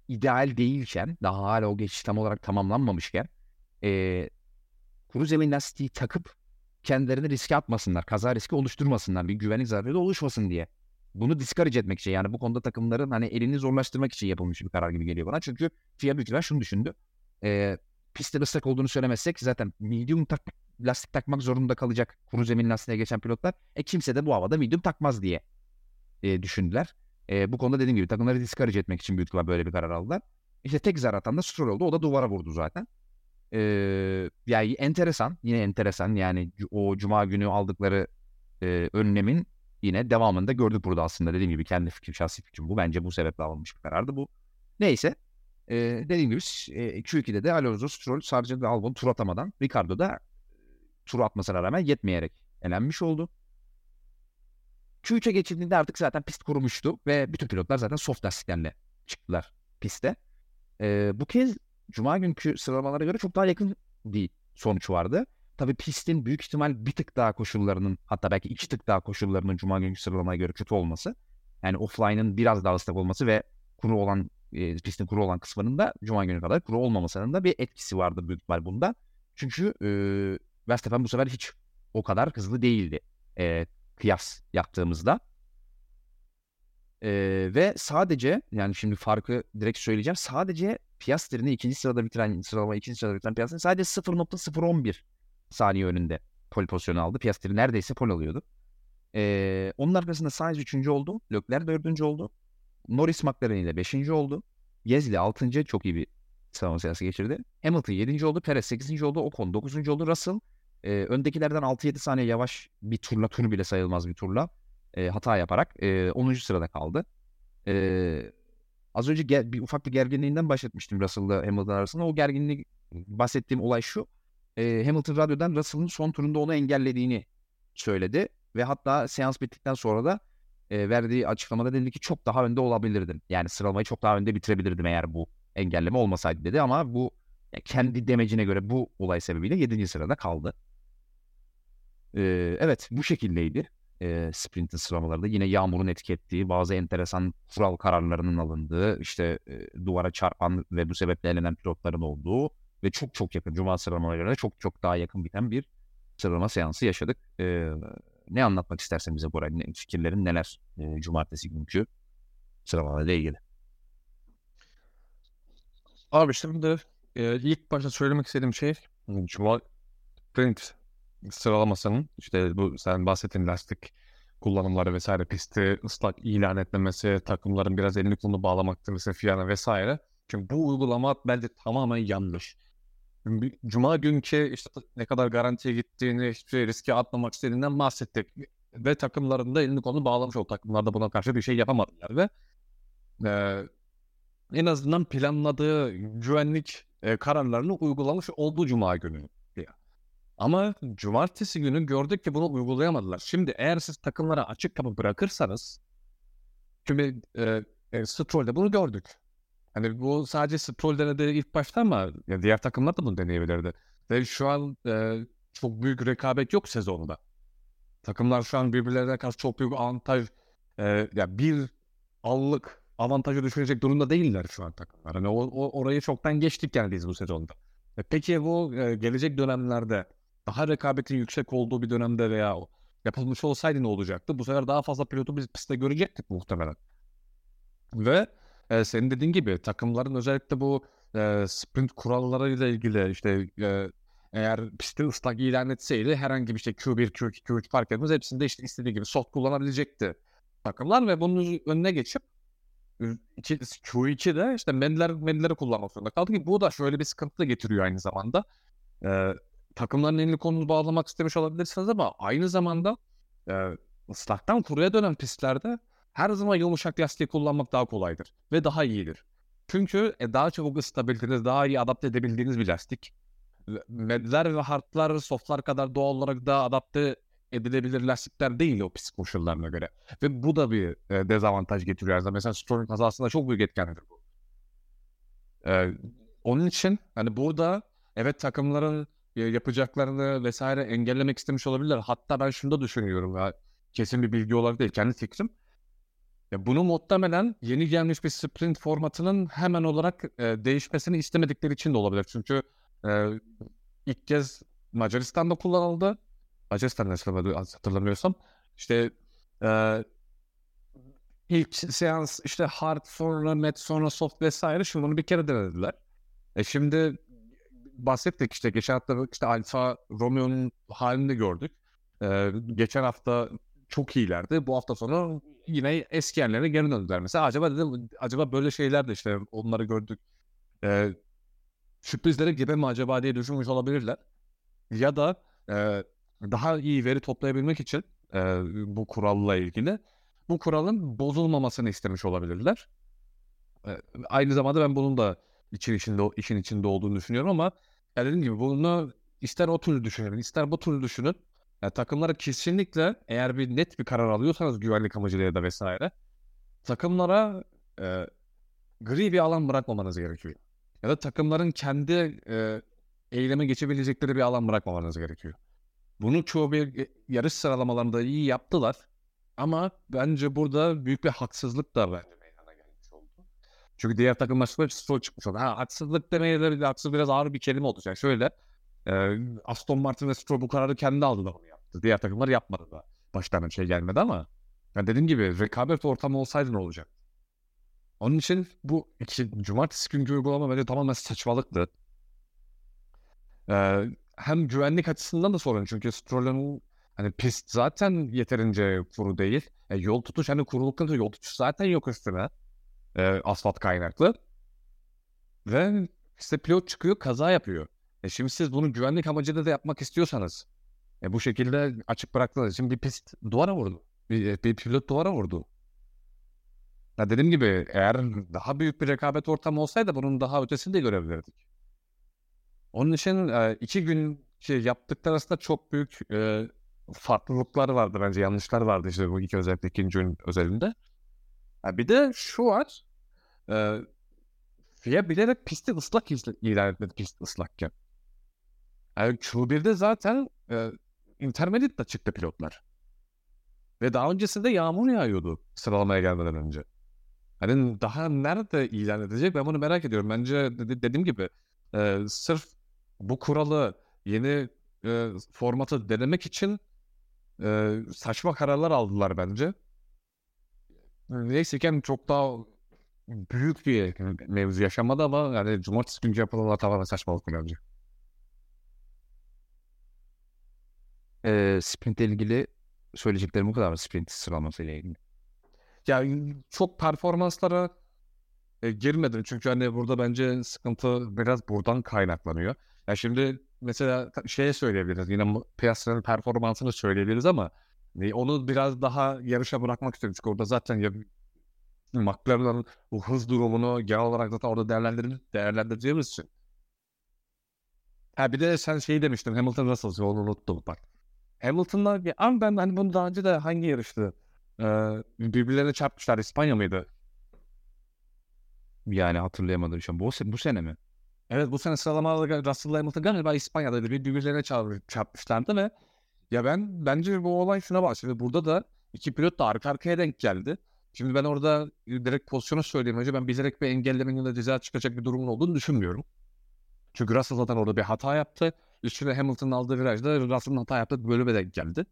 [SPEAKER 1] ideal değilken daha hala o geçiş tam olarak tamamlanmamışken e, kuru zemin lastiği takıp kendilerini riske atmasınlar, kaza riski oluşturmasınlar, bir güvenlik zararı oluşmasın diye. Bunu discourage etmek için yani bu konuda takımların hani elini zorlaştırmak için yapılmış bir karar gibi geliyor bana. Çünkü FIA büyükler şunu düşündü. E, pistte ıslak olduğunu söylemezsek zaten medium tak lastik takmak zorunda kalacak kuru zemin lastiğine geçen pilotlar. E kimse de bu havada medium takmaz diye e, düşündüler. E, bu konuda dediğim gibi takımları discourage etmek için büyük böyle bir karar aldılar. İşte tek zar atan da Stroll oldu. O da duvara vurdu zaten. E, yani enteresan. Yine enteresan. Yani o cuma günü aldıkları e, önlemin yine devamında gördük burada aslında. Dediğim gibi kendi fikrim, şahsi fikrim bu. Bence bu sebeple alınmış bir karardı bu. Neyse. E, dediğim gibi e, Q2'de de Alonso, Stroll, Sargent ve Albon tur atamadan Ricardo da tur atmasına rağmen yetmeyerek elenmiş oldu. Q3'e geçildiğinde artık zaten pist kurumuştu ve bütün pilotlar zaten soft lastiklerle çıktılar piste. Ee, bu kez Cuma günkü sıralamalara göre çok daha yakın bir sonuç vardı. Tabii pistin büyük ihtimal bir tık daha koşullarının hatta belki iki tık daha koşullarının Cuma günkü sıralamaya göre kötü olması. Yani offline'ın biraz daha ıslak olması ve kuru olan e, pistin kuru olan kısmının da Cuma günü kadar kuru olmamasının da bir etkisi vardı büyük ihtimal bunda. Çünkü e, Verstappen bu sefer hiç o kadar hızlı değildi e, kıyas yaptığımızda. E, ve sadece yani şimdi farkı direkt söyleyeceğim. Sadece Piastri'ni ikinci sırada bitiren sıralama ikinci sırada bitiren Piastri sadece 0.011 saniye önünde pole pozisyonu aldı. Piastri neredeyse pole alıyordu. E, onun arkasında Sainz 3. oldu. Leclerc 4. oldu. Norris McLaren ile 5. oldu. Gezli 6. çok iyi bir sıralama sırası geçirdi. Hamilton 7. oldu. Perez 8. oldu. Ocon 9. oldu. Russell e, öndekilerden 6-7 saniye yavaş bir turla, tur bile sayılmaz bir turla e, hata yaparak e, 10. sırada kaldı. E, az önce ger- bir ufak bir gerginliğinden bahsetmiştim Russell'la Hamilton arasında. O gerginlik bahsettiğim olay şu. E, Hamilton radyodan Russell'ın son turunda onu engellediğini söyledi. Ve hatta seans bittikten sonra da e, verdiği açıklamada dedi ki çok daha önde olabilirdim. Yani sıralamayı çok daha önde bitirebilirdim eğer bu engelleme olmasaydı dedi. Ama bu kendi demecine göre bu olay sebebiyle 7. sırada kaldı. Ee, evet bu şekildeydi. e, sprintin sıralamalarında. Yine yağmurun etki bazı enteresan kural kararlarının alındığı, işte e, duvara çarpan ve bu sebeple elenen pilotların olduğu ve çok çok yakın Cuma sıralamalarına çok çok daha yakın biten bir sıralama seansı yaşadık. E, ne anlatmak istersen bize Bora, fikirlerin neler e, Cumartesi günkü sıralamalarla ilgili?
[SPEAKER 2] Abi şimdi e, ilk başta söylemek istediğim şey Cuma sprint sıralamasının işte bu sen bahsettiğin lastik kullanımları vesaire pisti ıslak ilan etmemesi, takımların biraz elini kolunu bağlamaktır fiyana vesaire. Çünkü bu uygulama bence tamamen yanlış. Cuma günkü işte ne kadar garantiye gittiğini, hiçbir şey riske atmamak istediğinden bahsettik. Ve takımların da elini kolunu bağlamış o takımlar da buna karşı bir şey yapamadılar ve e, en azından planladığı güvenlik e, kararlarını uygulamış olduğu Cuma günü. Ama cumartesi günü gördük ki bunu uygulayamadılar. Şimdi eğer siz takımlara açık kapı bırakırsanız şimdi e, e, Stroll'de bunu gördük. Hani bu sadece Stroll denedi ilk başta ama ya diğer takımlar da bunu deneyebilirdi. Ve şu an e, çok büyük rekabet yok sezonda. Takımlar şu an birbirlerine karşı çok büyük avantaj e, ya bir allık avantajı düşünecek durumda değiller şu an takımlar. Hani o, o orayı çoktan geçtik geldiyiz bu sezonda. E peki bu e, gelecek dönemlerde daha rekabetin yüksek olduğu bir dönemde veya yapılmış olsaydı ne olacaktı? Bu sefer daha fazla pilotu biz pistte görecektik muhtemelen. Ve e, senin dediğin gibi takımların özellikle bu e, sprint kurallarıyla ilgili işte e, eğer pisti ıslak ilan etseydi herhangi bir şey Q1, Q2, Q3 fark etmez hepsinde işte istediği gibi soft kullanabilecekti takımlar ve bunun önüne geçip Q2'de işte medler, medleri kullanmak zorunda kaldı ki bu da şöyle bir sıkıntı da getiriyor aynı zamanda. Ee, takımların elini kolunu bağlamak istemiş olabilirsiniz ama aynı zamanda e, ıslaktan kuruya dönen pistlerde her zaman yumuşak lastik kullanmak daha kolaydır ve daha iyidir. Çünkü e, daha çabuk ısıtabildiğiniz, daha iyi adapte edebildiğiniz bir lastik. Medler ve hardlar, softlar kadar doğal olarak daha adapte edilebilir lastikler değil o pist koşullarına göre. Ve bu da bir e, dezavantaj getiriyor. Yani mesela Stroll'ün kazasında çok büyük etkendir bu. Ee, onun için hani burada evet takımların yapacaklarını vesaire engellemek istemiş olabilirler. Hatta ben şunu da düşünüyorum ya kesin bir bilgi olarak değil kendi fikrim. Ya bunu muhtemelen yeni gelmiş bir sprint formatının hemen olarak e, değişmesini istemedikleri için de olabilir. Çünkü e, ilk kez Macaristan'da kullanıldı. Macaristan nasıl hatırlamıyorsam. İşte e, ilk seans işte hard sonra net sonra soft vesaire şimdi bunu bir kere denediler. E şimdi bahsettik işte geçen hafta işte Alfa Romeo'nun halini gördük. Ee, geçen hafta çok iyilerdi. Bu hafta sonu yine eski yerlerine geri döndüler. Mesela acaba dedim acaba böyle şeyler de işte onları gördük. Ee, sürprizleri gibi mi acaba diye düşünmüş olabilirler. Ya da e, daha iyi veri toplayabilmek için e, bu kuralla ilgili bu kuralın bozulmamasını istemiş olabilirler. E, aynı zamanda ben bunun da için içinde işin içinde olduğunu düşünüyorum ama ya dediğim gibi bunu ister o türlü düşünün, ister bu türlü düşünün. Yani takımlara kesinlikle eğer bir net bir karar alıyorsanız güvenlik amacıyla ya da vesaire takımlara e, gri bir alan bırakmamanız gerekiyor. Ya da takımların kendi e, eyleme geçebilecekleri bir alan bırakmamanız gerekiyor. Bunu çoğu bir yarış sıralamalarında iyi yaptılar. Ama bence burada büyük bir haksızlık da bence çünkü diğer takım maçında Stroll çıkmış oldu. Ha, haksızlık demeyeleri haksız biraz ağır bir kelime olacak. Şöyle e, Aston Martin ve Stroll bu kararı kendi aldı da onu yaptı. Diğer takımlar yapmadı da. Baştan bir şey gelmedi ama yani dediğim gibi rekabet ortamı olsaydı ne olacak? Onun için bu iki cumartesi günkü uygulama bence tamamen saçmalıktı. Ee, hem güvenlik açısından da sorun çünkü Stroll'ün hani pist zaten yeterince kuru değil. E, yol tutuş hani kurulukta yol tutuş zaten yok üstüne e, asfalt kaynaklı. Ve işte pilot çıkıyor kaza yapıyor. E şimdi siz bunu güvenlik amacıyla da yapmak istiyorsanız e bu şekilde açık bıraktığınız için bir pist duvara vurdu. Bir, bir pilot duvara vurdu. Ya dediğim gibi eğer daha büyük bir rekabet ortamı olsaydı bunun daha ötesini de görebilirdik. Onun için e, iki gün şey yaptıkları arasında çok büyük e, farklılıklar vardı bence yanlışlar vardı işte bu iki özellikle ikinci gün özelinde. Ha bir de şu var. E, FIA bilerek pisti ıslak ilan etmedi pist ıslakken. Yani Q1'de zaten e, intermediate çıktı pilotlar. Ve daha öncesinde yağmur yağıyordu sıralamaya gelmeden önce. Hani daha nerede ilan edecek ben bunu merak ediyorum. Bence dedi- dediğim gibi e, sırf bu kuralı yeni e, formatı denemek için e, saçma kararlar aldılar bence. Neyse ki hani çok daha büyük bir mevzu yaşamadı ama yani cumartesi günkü yapılanlar tamamen saçmalık bence.
[SPEAKER 1] Ee, sprint ile ilgili söyleyeceklerim bu kadar mı sprint sıralaması ile ilgili?
[SPEAKER 2] Ya çok performanslara e, girmedim çünkü hani burada bence sıkıntı biraz buradan kaynaklanıyor. Ya şimdi mesela şeye söyleyebiliriz yine piyasanın performansını söyleyebiliriz ama e, onu biraz daha yarışa bırakmak istiyorum çünkü orada zaten ya, McLaren'ın bu hız durumunu genel olarak zaten orada değerlendir değerlendireceğimiz için. Ha bir de sen şey demiştin Hamilton Russell onu unuttum bak. Hamilton'la bir an ben hani bunu daha önce de hangi yarıştı? Ee, birbirlerine çarpmışlar. İspanya mıydı?
[SPEAKER 1] Yani hatırlayamadım şu an. Bu, bu sene mi?
[SPEAKER 2] Evet bu sene sıralamalarda Russell'la Hamilton galiba İspanya'daydı. Bir- Birbirlerine çarp- çarpmışlardı ve ya ben bence bu olay şuna bak. Şimdi burada da iki pilot da arka arkaya denk geldi. Şimdi ben orada direkt pozisyonu söyleyeyim önce ben bilerek bir engellemenin de ceza çıkacak bir durumun olduğunu düşünmüyorum. Çünkü Russell zaten orada bir hata yaptı. Üstüne Hamilton'ın aldığı virajda Russell'ın hata yaptığı bölüme denk geldi.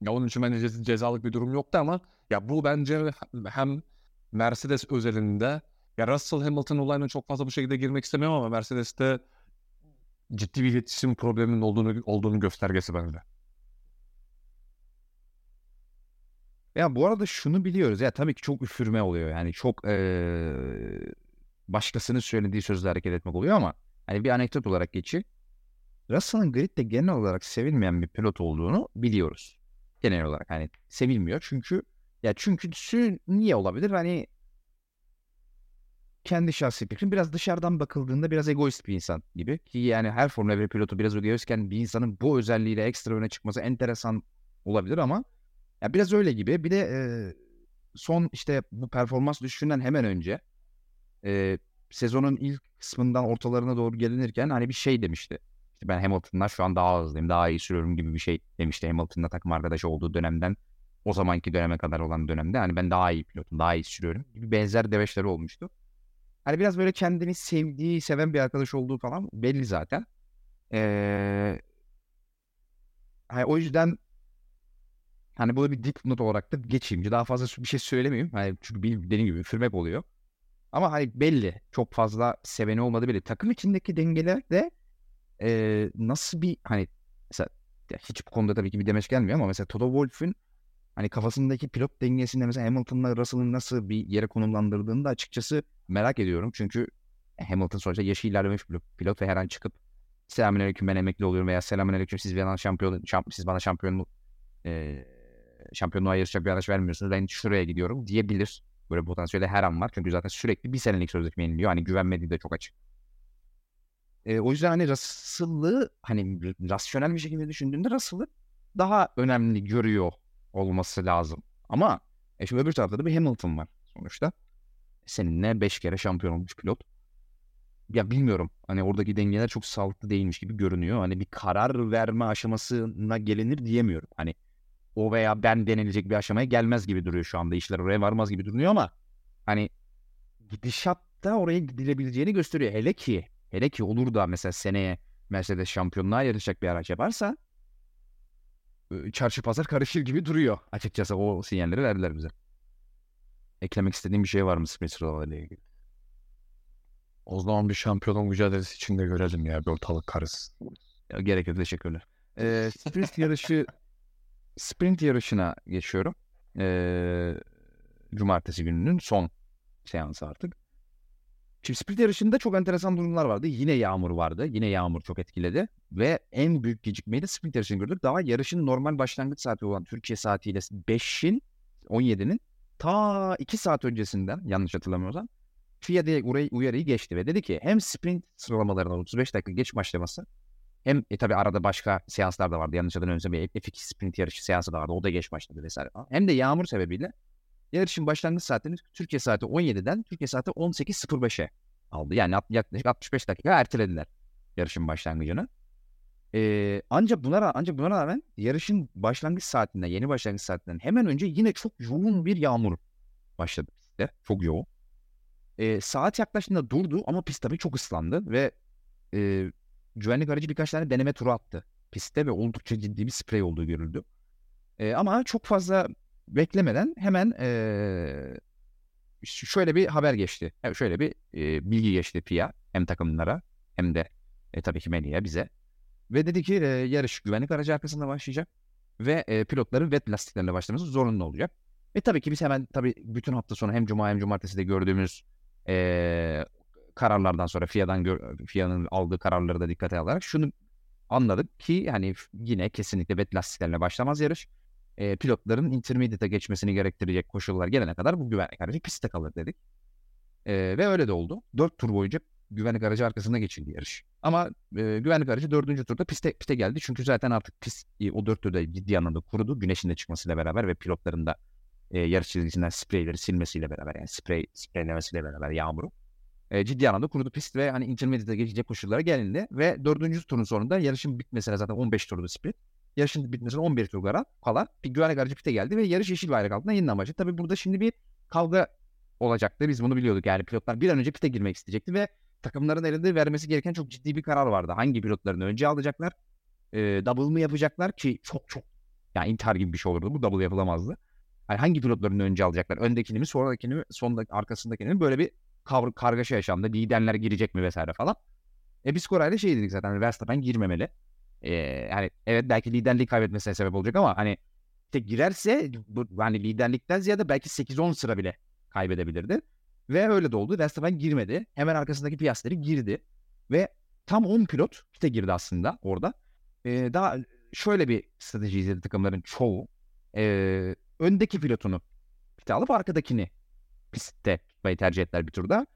[SPEAKER 2] Ya onun için bence ce- cezalık bir durum yoktu ama ya bu bence hem Mercedes özelinde ya Russell Hamilton olayına çok fazla bu şekilde girmek istemiyorum ama Mercedes'te ciddi bir iletişim probleminin olduğunu olduğunu göstergesi bence.
[SPEAKER 1] Ya bu arada şunu biliyoruz ya tabii ki çok üfürme oluyor. Yani çok eee başkasının söylediği sözle hareket etmek oluyor ama hani bir anekdot olarak geçi Russell'ın gridde genel olarak sevilmeyen bir pilot olduğunu biliyoruz. Genel olarak hani sevilmiyor çünkü ya çünkü niye olabilir? Hani kendi şahsi fikrim biraz dışarıdan bakıldığında biraz egoist bir insan gibi ki yani her Formula 1 pilotu biraz egoistken bir insanın bu özelliğiyle ekstra öne çıkması enteresan olabilir ama ya biraz öyle gibi. Bir de e, son işte bu performans düşüşünden hemen önce e, sezonun ilk kısmından ortalarına doğru gelinirken hani bir şey demişti. İşte ben Hamilton'dan şu an daha hızlıyım, daha iyi sürüyorum gibi bir şey demişti Hamilton'la takım arkadaşı olduğu dönemden o zamanki döneme kadar olan dönemde hani ben daha iyi pilotum, daha iyi sürüyorum gibi benzer deveçleri olmuştu. Hani biraz böyle kendini sevdiği, seven bir arkadaş olduğu falan belli zaten. Ee, hani o yüzden Hani böyle bir dipnot olarak da geçeyim. Daha fazla bir şey söylemeyeyim. Hani çünkü dediğim gibi üfürmek oluyor. Ama hani belli. Çok fazla seveni olmadı belli. Takım içindeki dengeler de e, nasıl bir hani mesela hiç bu konuda tabii ki bir demeç gelmiyor ama mesela Toto Wolff'ün hani kafasındaki pilot dengesinde mesela Hamilton'la Russell'ın nasıl bir yere konumlandırdığını da açıkçası merak ediyorum. Çünkü Hamilton sonuçta yaşı ilerlemiş bir pilot ve her an çıkıp selamünaleyküm ben emekli oluyorum veya selamünaleyküm siz bana şampiyon şamp siz bana şampiyonluk e, şampiyonluğa yarışacak bir araç vermiyorsunuz. Ben şuraya gidiyorum diyebilir. Böyle potansiyeli her an var. Çünkü zaten sürekli bir senelik sözleşme yeniliyor. Hani güvenmediği de çok açık. E, o yüzden hani Russell'ı hani rasyonel bir şekilde düşündüğünde Russell'ı daha önemli görüyor olması lazım. Ama e şimdi öbür tarafta da bir Hamilton var sonuçta. Seninle 5 kere şampiyon olmuş pilot. Ya bilmiyorum. Hani oradaki dengeler çok sağlıklı değilmiş gibi görünüyor. Hani bir karar verme aşamasına gelinir diyemiyorum. Hani o veya ben denilecek bir aşamaya gelmez gibi duruyor şu anda. İşler oraya varmaz gibi duruyor ama hani gidişatta oraya gidilebileceğini gösteriyor. Hele ki hele ki olur da mesela seneye Mercedes şampiyonluğa yarışacak bir araç yaparsa e, çarşı pazar karışır gibi duruyor. Açıkçası o sinyalleri verdiler bize. Eklemek istediğim bir şey var mı sprint sıralamalarıyla ilgili?
[SPEAKER 2] O zaman bir şampiyonluk mücadelesi içinde görelim ya bir ortalık karışsın.
[SPEAKER 1] Ya, gerek yok teşekkürler. Ee, sprint yarışı sprint yarışına geçiyorum. Ee, cumartesi gününün son seansı artık. Şimdi sprint yarışında çok enteresan durumlar vardı. Yine yağmur vardı. Yine yağmur çok etkiledi. Ve en büyük gecikmeyi de sprint yarışını gördük. Daha yarışın normal başlangıç saati olan Türkiye saatiyle 5'in 17'nin ta 2 saat öncesinden yanlış hatırlamıyorsam FIA uyarı- uyarıyı geçti ve dedi ki hem sprint sıralamalarının 35 dakika geç başlaması hem e, tabii arada başka seanslar da vardı. Yanlış hatırlamıyorsam bir F2 sprint yarışı seansı da vardı. O da geç başladı vesaire. Hem de yağmur sebebiyle yarışın başlangıç saatini Türkiye saati 17'den Türkiye saati 18.05'e aldı. Yani yaklaşık 65 dakika ertelediler yarışın başlangıcını. E, ancak buna ancak buna rağmen yarışın başlangıç saatinden, yeni başlangıç saatinden hemen önce yine çok yoğun bir yağmur başladı pistte. Çok yoğun. E, saat yaklaştığında durdu ama pist tabii çok ıslandı ve e, güvenlik aracı birkaç tane deneme turu attı pistte ve oldukça ciddi bir sprey olduğu görüldü. E, ama çok fazla beklemeden hemen e, şöyle bir haber geçti. Evet, şöyle bir e, bilgi geçti FIA hem takımlara hem de e, tabii ki Melih'e bize. Ve dedi ki e, yarış güvenlik aracı arkasında başlayacak ve e, pilotların wet lastiklerle başlaması zorunlu olacak. Ve tabii ki biz hemen tabii bütün hafta sonu hem cuma hem cumartesi de gördüğümüz e, kararlardan sonra FIA'dan FIA'nın aldığı kararları da dikkate alarak şunu anladık ki hani yine kesinlikle wet lastiklerle başlamaz yarış. E, pilotların intermediate'e geçmesini gerektirecek koşullar gelene kadar bu güvenlik aracı pistte kalır dedik. E, ve öyle de oldu. Dört tur boyunca güvenlik aracı arkasında geçildi yarış. Ama e, güvenlik aracı dördüncü turda piste, piste geldi. Çünkü zaten artık pist e, o dört turda ciddi anlamda kurudu. Güneşin de çıkmasıyla beraber ve pilotların da e, yarış çizgisinden spreyleri silmesiyle beraber yani sprey spreylemesiyle beraber yağmuru. E, ciddi anlamda kurudu pist ve hani intermediate'e geçecek koşullara gelindi. Ve dördüncü turun sonunda yarışın bitmesine zaten 15 turdu sprint. Yarışın bitmesine 11 tur kala, bir güvenlik aracı pite geldi ve yarış yeşil bayrak altında yeniden başladı. Tabii burada şimdi bir kavga olacaktı. Biz bunu biliyorduk yani pilotlar bir an önce pite girmek isteyecekti ve takımların elinde vermesi gereken çok ciddi bir karar vardı. Hangi pilotlarını önce alacaklar? E, double mı yapacaklar ki çok çok yani intihar gibi bir şey olurdu. Bu double yapılamazdı. Yani hangi pilotlarını önce alacaklar? Öndekini mi, sonrakini mi, sondaki, arkasındakini mi? Böyle bir kavr kargaşa yaşandı. Liderler girecek mi vesaire falan. E biz Koray'da şey dedik zaten Verstappen girmemeli. E, yani evet belki liderliği kaybetmesine sebep olacak ama hani işte girerse bu, hani liderlikten ziyade belki 8-10 sıra bile kaybedebilirdi. Ve öyle de oldu. Verstappen girmedi. Hemen arkasındaki Piastri girdi. Ve tam 10 pilot pite girdi aslında orada. Ee, daha şöyle bir strateji izledi takımların çoğu. Ee, öndeki pilotunu pite alıp arkadakini pistte tutmayı tercih ettiler bir turda.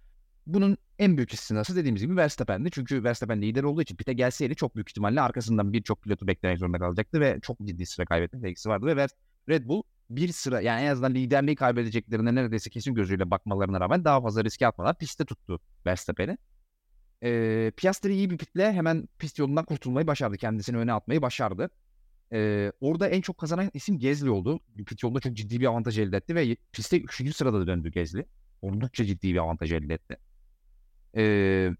[SPEAKER 1] Bunun en büyük istisnası dediğimiz gibi Verstappen'di. Çünkü Verstappen lider olduğu için pite gelseydi çok büyük ihtimalle arkasından birçok pilotu beklemek zorunda kalacaktı ve çok ciddi sıra kaybetme tehlikesi vardı ve Red Bull bir sıra yani en azından liderliği kaybedeceklerine neredeyse kesin gözüyle bakmalarına rağmen daha fazla riske atmadan piste tuttu Verstappen'i. E, Piastri iyi bir pitle hemen pist yolundan kurtulmayı başardı. Kendisini öne atmayı başardı. E, orada en çok kazanan isim Gezli oldu. Pit yolunda çok ciddi bir avantaj elde etti ve pistte 3. sırada döndü Gezli. Oldukça ciddi bir avantaj elde etti. E,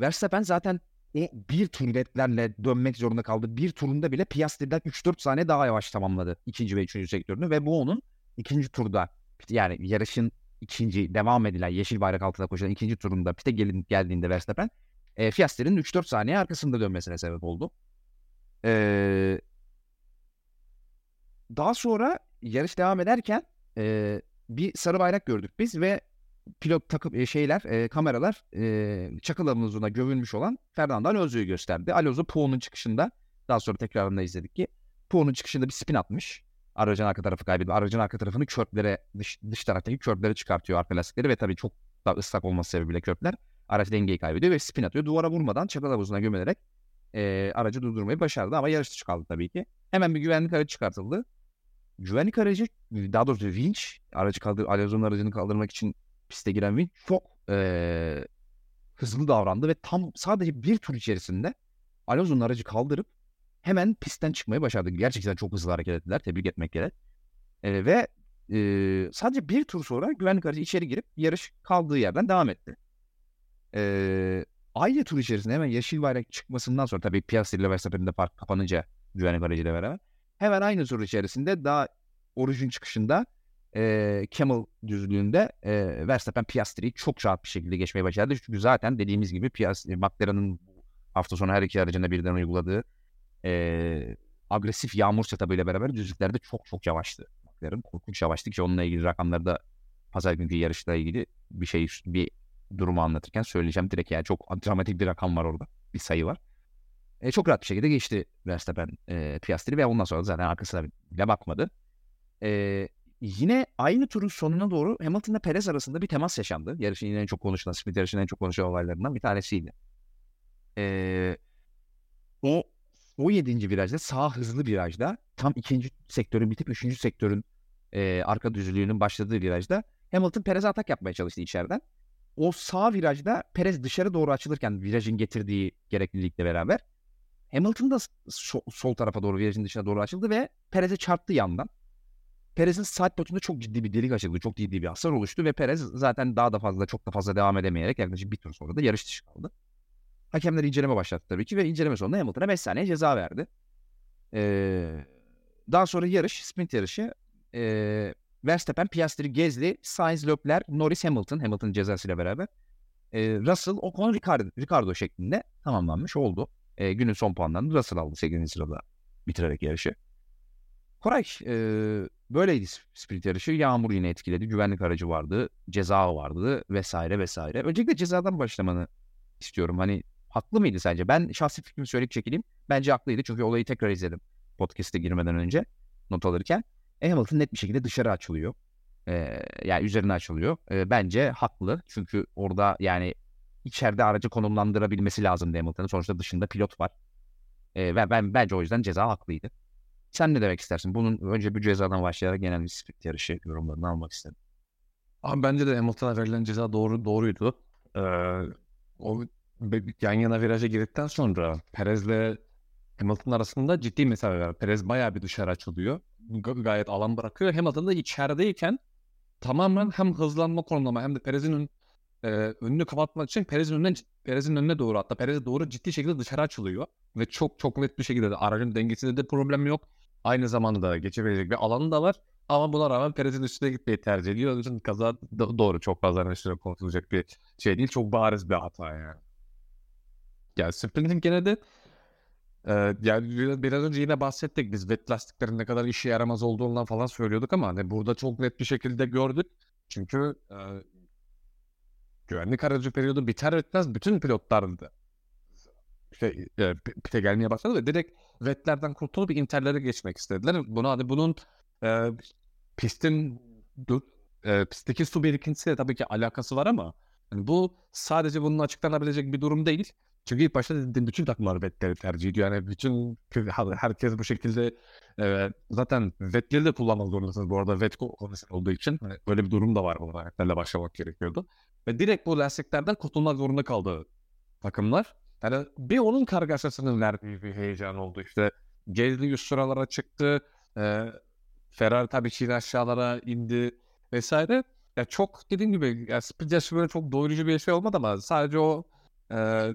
[SPEAKER 1] Verstappen zaten o bir tur ledlerle dönmek zorunda kaldı. Bir turunda bile Piastri'den 3-4 saniye daha yavaş tamamladı ikinci ve üçüncü sektörünü ve bu onun ikinci turda yani yarışın ikinci devam edilen yeşil bayrak altında koşan ikinci turunda pite gelin, geldiğinde Verstappen e, Piastri'nin 3-4 saniye arkasında dönmesine sebep oldu. E, daha sonra yarış devam ederken e, bir sarı bayrak gördük biz ve pilot takım şeyler e, kameralar e, çakıl havuzuna gömülmüş olan Fernando Alonso'yu gösterdi. Alonso Pou'nun çıkışında daha sonra tekrarında izledik ki Pou'nun çıkışında bir spin atmış. Aracın arka tarafı kaybediyor. Aracın arka tarafını körplere dış, dış taraftaki körplere çıkartıyor arka lastikleri ve tabii çok da ıslak olması sebebiyle körpler araç dengeyi kaybediyor ve spin atıyor. Duvara vurmadan çakıl havuzuna gömelerek e, aracı durdurmayı başardı ama yarış dışı kaldı tabii ki. Hemen bir güvenlik aracı çıkartıldı. Güvenlik aracı daha doğrusu vinç aracı kaldır Alonso'nun aracını kaldırmak için piste giren Win çok e, hızlı davrandı ve tam sadece bir tur içerisinde Alonso'nun aracı kaldırıp hemen pistten çıkmayı başardı. Gerçekten çok hızlı hareket ettiler. Tebrik etmek gerek. E, ve e, sadece bir tur sonra güvenlik aracı içeri girip yarış kaldığı yerden devam etti. E, aynı tur içerisinde hemen yeşil bayrak çıkmasından sonra tabii Piastri ile Verstappen'in de park kapanınca güvenlik aracıyla beraber hemen aynı tur içerisinde daha orijin çıkışında e, Camel düzlüğünde e, Verstappen Piastri'yi çok rahat bir şekilde geçmeyi başardı. Çünkü zaten dediğimiz gibi Piastri, McLaren'ın hafta sonu her iki aracında birden uyguladığı e, agresif yağmur setup'ıyla beraber düzlüklerde çok çok yavaştı. McLaren korkunç yavaştı ki onunla ilgili rakamları da pazar günkü yarışla ilgili bir şey bir durumu anlatırken söyleyeceğim direkt yani çok dramatik bir rakam var orada. Bir sayı var. E, çok rahat bir şekilde geçti Verstappen e, Piastri ve ondan sonra zaten arkasına bile bakmadı. E, Yine aynı turun sonuna doğru Hamilton ile Perez arasında bir temas yaşandı. Yarışın yine en çok konuşulan, sprint yarışının en çok konuşulan olaylarından bir tanesiydi. Ee, o o 7. virajda sağ hızlı virajda tam ikinci sektörün bitip üçüncü sektörün e, arka düzlüğünün başladığı virajda Hamilton Perez'e atak yapmaya çalıştı içeriden. O sağ virajda Perez dışarı doğru açılırken virajın getirdiği gereklilikle beraber Hamilton da sol, sol tarafa doğru virajın dışına doğru açıldı ve Perez'e çarptı yandan. Perez'in side potunda çok ciddi bir delik açıldı. Çok ciddi bir hasar oluştu ve Perez zaten daha da fazla çok da fazla devam edemeyerek yaklaşık bir tur sonra da yarış dışı kaldı. Hakemler inceleme başlattı tabii ki ve inceleme sonunda Hamilton'a 5 saniye ceza verdi. Ee, daha sonra yarış, sprint yarışı e, Verstappen, Piastri, Gezli, Sainz, Leclerc, Norris, Hamilton, Hamilton cezasıyla beraber e, Russell, Ocon, Ricardo, Ricardo şeklinde tamamlanmış oldu. E, günün son puanlarını Russell aldı 8. sırada bitirerek yarışı. Koray, e, böyleydi sprint yarışı. Yağmur yine etkiledi. Güvenlik aracı vardı. Ceza vardı vesaire vesaire. Öncelikle cezadan başlamanı istiyorum. Hani haklı mıydı sence? Ben şahsi fikrimi söyleyip çekileyim. Bence haklıydı çünkü olayı tekrar izledim podcast'e girmeden önce not alırken. Hamilton net bir şekilde dışarı açılıyor. Ee, yani üzerine açılıyor. Ee, bence haklı. Çünkü orada yani içeride aracı konumlandırabilmesi lazım Hamilton'ın. Sonuçta dışında pilot var. Ee, ve ben bence o yüzden ceza haklıydı. Sen ne demek istersin? Bunun önce bir cezadan başlayarak genel bir sprint yarışı yorumlarını almak istedim.
[SPEAKER 2] Abi bence de Hamilton'a verilen ceza doğru doğruydu. Ee, o yan yana viraja girdikten sonra Perez'le Hamilton arasında ciddi mesafe var. Perez bayağı bir dışarı açılıyor. Gayet alan bırakıyor. Hamilton da içerideyken tamamen hem hızlanma konumlama hem de Perez'in ön, e, önünü kapatmak için Perez'in önüne Perez'in önüne doğru hatta Perez'e doğru ciddi şekilde dışarı açılıyor. Ve çok çok net bir şekilde de aracın dengesinde de problem yok. Aynı zamanda da geçebilecek bir alanı da var. Ama buna rağmen Perez'in üstüne gitmeyi tercih ediyor. O yüzden kaza doğru çok fazla üstüne konuşulacak bir şey değil. Çok bariz bir hata yani. Yani sprinting gene de yani biraz önce yine bahsettik biz wet lastiklerin ne kadar işe yaramaz olduğundan falan söylüyorduk ama hani burada çok net bir şekilde gördük. Çünkü e, güvenlik aracı periyodu biter bitmez bütün pilotlar da işte, e, pite gelmeye başladı ve direkt wetlerden kurtulup interlere geçmek istediler. Bunu hani bunun e, pistin e, pistteki su birikintisiyle tabii ki alakası var ama yani bu sadece bunun açıklanabilecek bir durum değil. Çünkü ilk başta dediğim bütün takımlar Vettel'i tercih ediyor. Yani bütün herkes bu şekilde e, zaten Vettel'i de kullanmak zorundasınız bu arada Vet konusunda olduğu için. Hani böyle bir durum da var. Buna Vettel'le başlamak gerekiyordu. Ve direkt bu lastiklerden kurtulmak zorunda kaldı takımlar. Yani bir onun kargaşasının verdiği bir heyecan oldu. İşte Gezli üst sıralara çıktı. E, Ferrari tabii ki aşağılara indi vesaire. Ya çok dediğim gibi ya Speed böyle çok doyurucu bir şey olmadı ama sadece o e,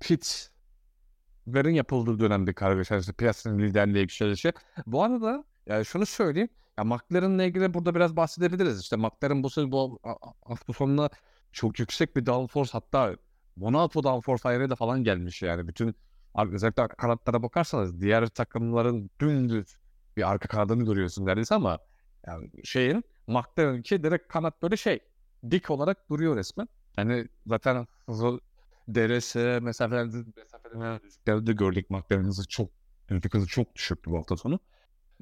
[SPEAKER 2] pitlerin yapıldığı dönemde kargaşa, işte piyasanın liderliğe yükselişi. Bu arada yani şunu söyleyeyim. Ya McLaren'la ilgili burada biraz bahsedebiliriz. İşte McLaren bu bu hafta sonuna çok yüksek bir downforce hatta Monaco downforce ayarı da falan gelmiş yani. Bütün özellikle kanatlara bakarsanız diğer takımların dümdüz bir arka kanadını görüyorsun neredeyse ama yani şeyin McLaren'ki direkt kanat böyle şey dik olarak duruyor resmen. Yani zaten DRS mesafelerde mesafelerde gördük McLaren hızı çok hızı çok düşüktü bu hafta sonu.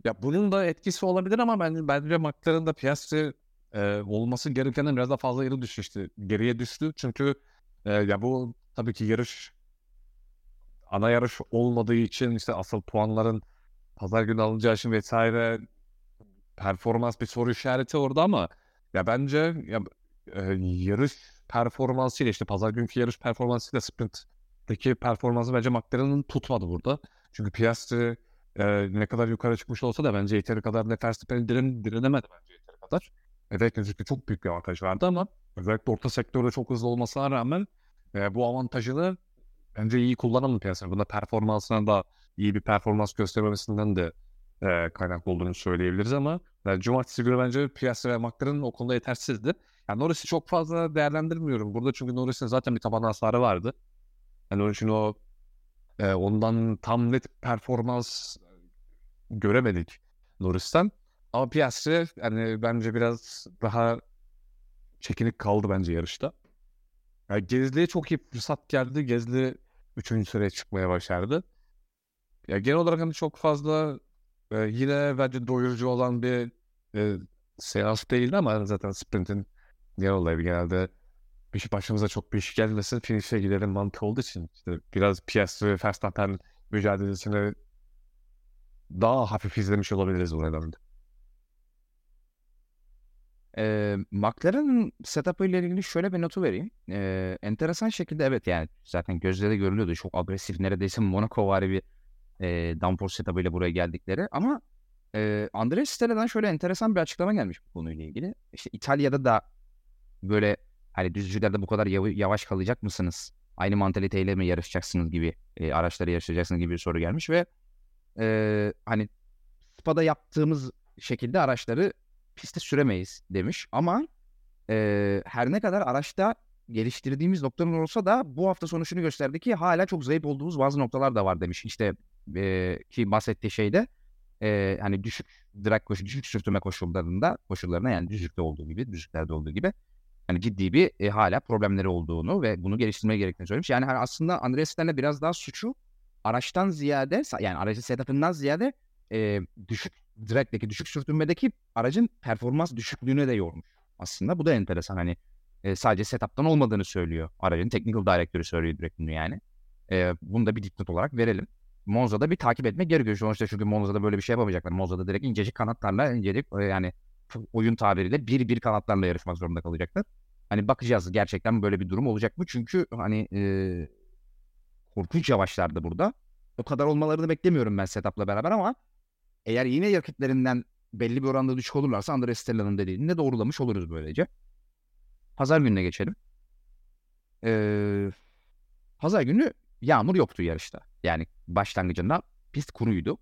[SPEAKER 2] Ya bunun da etkisi olabilir ama ben bence McLaren'da Piastri e, olması gerekenden biraz daha fazla geri düştü işte. Geriye düştü çünkü e, ya bu tabii ki yarış ana yarış olmadığı için işte asıl puanların pazar günü alınacağı için vesaire performans bir soru işareti orada ama ya bence ya, e, yarış performansıyla işte pazar günkü yarış performansıyla sprintteki performansı bence McLaren'ın tutmadı burada. Çünkü Piastri e, ne kadar yukarı çıkmış olsa da bence yeteri kadar ne Verstappen'i diren, direnemedi bence yeteri kadar. Evet çünkü çok büyük bir avantaj vardı ama özellikle orta sektörde çok hızlı olmasına rağmen e, bu avantajını bence iyi kullanamadı Piastri. Bunda performansına da iyi bir performans göstermemesinden de e, kaynaklı olduğunu söyleyebiliriz ama yani cumartesi günü bence Piastri ve McLaren o konuda yetersizdi. Yani Norris'i çok fazla değerlendirmiyorum burada çünkü Norris'in zaten bir taban hasarı vardı. Yani onun için o e, ondan tam net performans göremedik Norris'ten. Ama Piastri yani bence biraz daha çekinik kaldı bence yarışta. Yani Gezli'ye çok iyi fırsat geldi. Gezli 3. sıraya çıkmaya başardı. Ya genel olarak hani çok fazla e, yine bence doyurucu olan bir e, seans değildi ama zaten sprintin genel olarak genelde bir şey başımıza çok bir iş gelmesin finish'e gidelim mantığı olduğu için işte biraz Piastri ve Verstappen mücadelesini daha hafif izlemiş olabiliriz bu nedenle.
[SPEAKER 1] E, McLaren'ın setup'ı ile ilgili şöyle bir notu vereyim. E, enteresan şekilde evet yani zaten gözleri görülüyordu. Çok agresif neredeyse Monaco var bir e, downforce setup'ı ile buraya geldikleri. Ama e, Andrea Stella'dan şöyle enteresan bir açıklama gelmiş bu konuyla ilgili. İşte İtalya'da da böyle hani düzcülerde bu kadar yav- yavaş kalacak mısınız? Aynı mantaliteyle mi yarışacaksınız gibi e, araçları yarışacaksınız gibi bir soru gelmiş ve e, hani Spa'da yaptığımız şekilde araçları piste süremeyiz demiş. Ama e, her ne kadar araçta geliştirdiğimiz noktalar olsa da bu hafta sonu şunu gösterdi ki hala çok zayıf olduğumuz bazı noktalar da var demiş. İşte e, ki bahsettiği şeyde e, hani düşük drag koşu, düşük sürtünme koşullarında koşullarına yani düzlükte olduğu gibi, düzlüklerde olduğu gibi hani ciddi bir e, hala problemleri olduğunu ve bunu geliştirmeye gerektiğini söylemiş. Yani hani aslında Andreas Sten'le biraz daha suçu araçtan ziyade yani aracın setup'ından ziyade e, düşük drag'deki düşük sürtünmedeki aracın performans düşüklüğüne de yormuş. Aslında bu da enteresan hani e, sadece setup'tan olmadığını söylüyor. Aracın technical directörü söylüyor direkt bunu yani. E, bunu da bir dipnot olarak verelim. Monza'da bir takip etmek gerekiyor. Sonuçta çünkü Monza'da böyle bir şey yapamayacaklar. Monza'da direkt incecik kanatlarla incecik e, yani oyun tabiriyle bir bir kanatlarla yarışmak zorunda kalacaklar. Hani bakacağız gerçekten böyle bir durum olacak mı? Çünkü hani e, korkunç yavaşlardı burada. O kadar olmalarını beklemiyorum ben setup'la beraber ama eğer yine rakiplerinden belli bir oranda düşük olurlarsa Andres Stella'nın dediğini de doğrulamış oluruz böylece. Pazar gününe geçelim. Ee, Pazar günü yağmur yoktu yarışta. Yani başlangıcında pist kuruydu.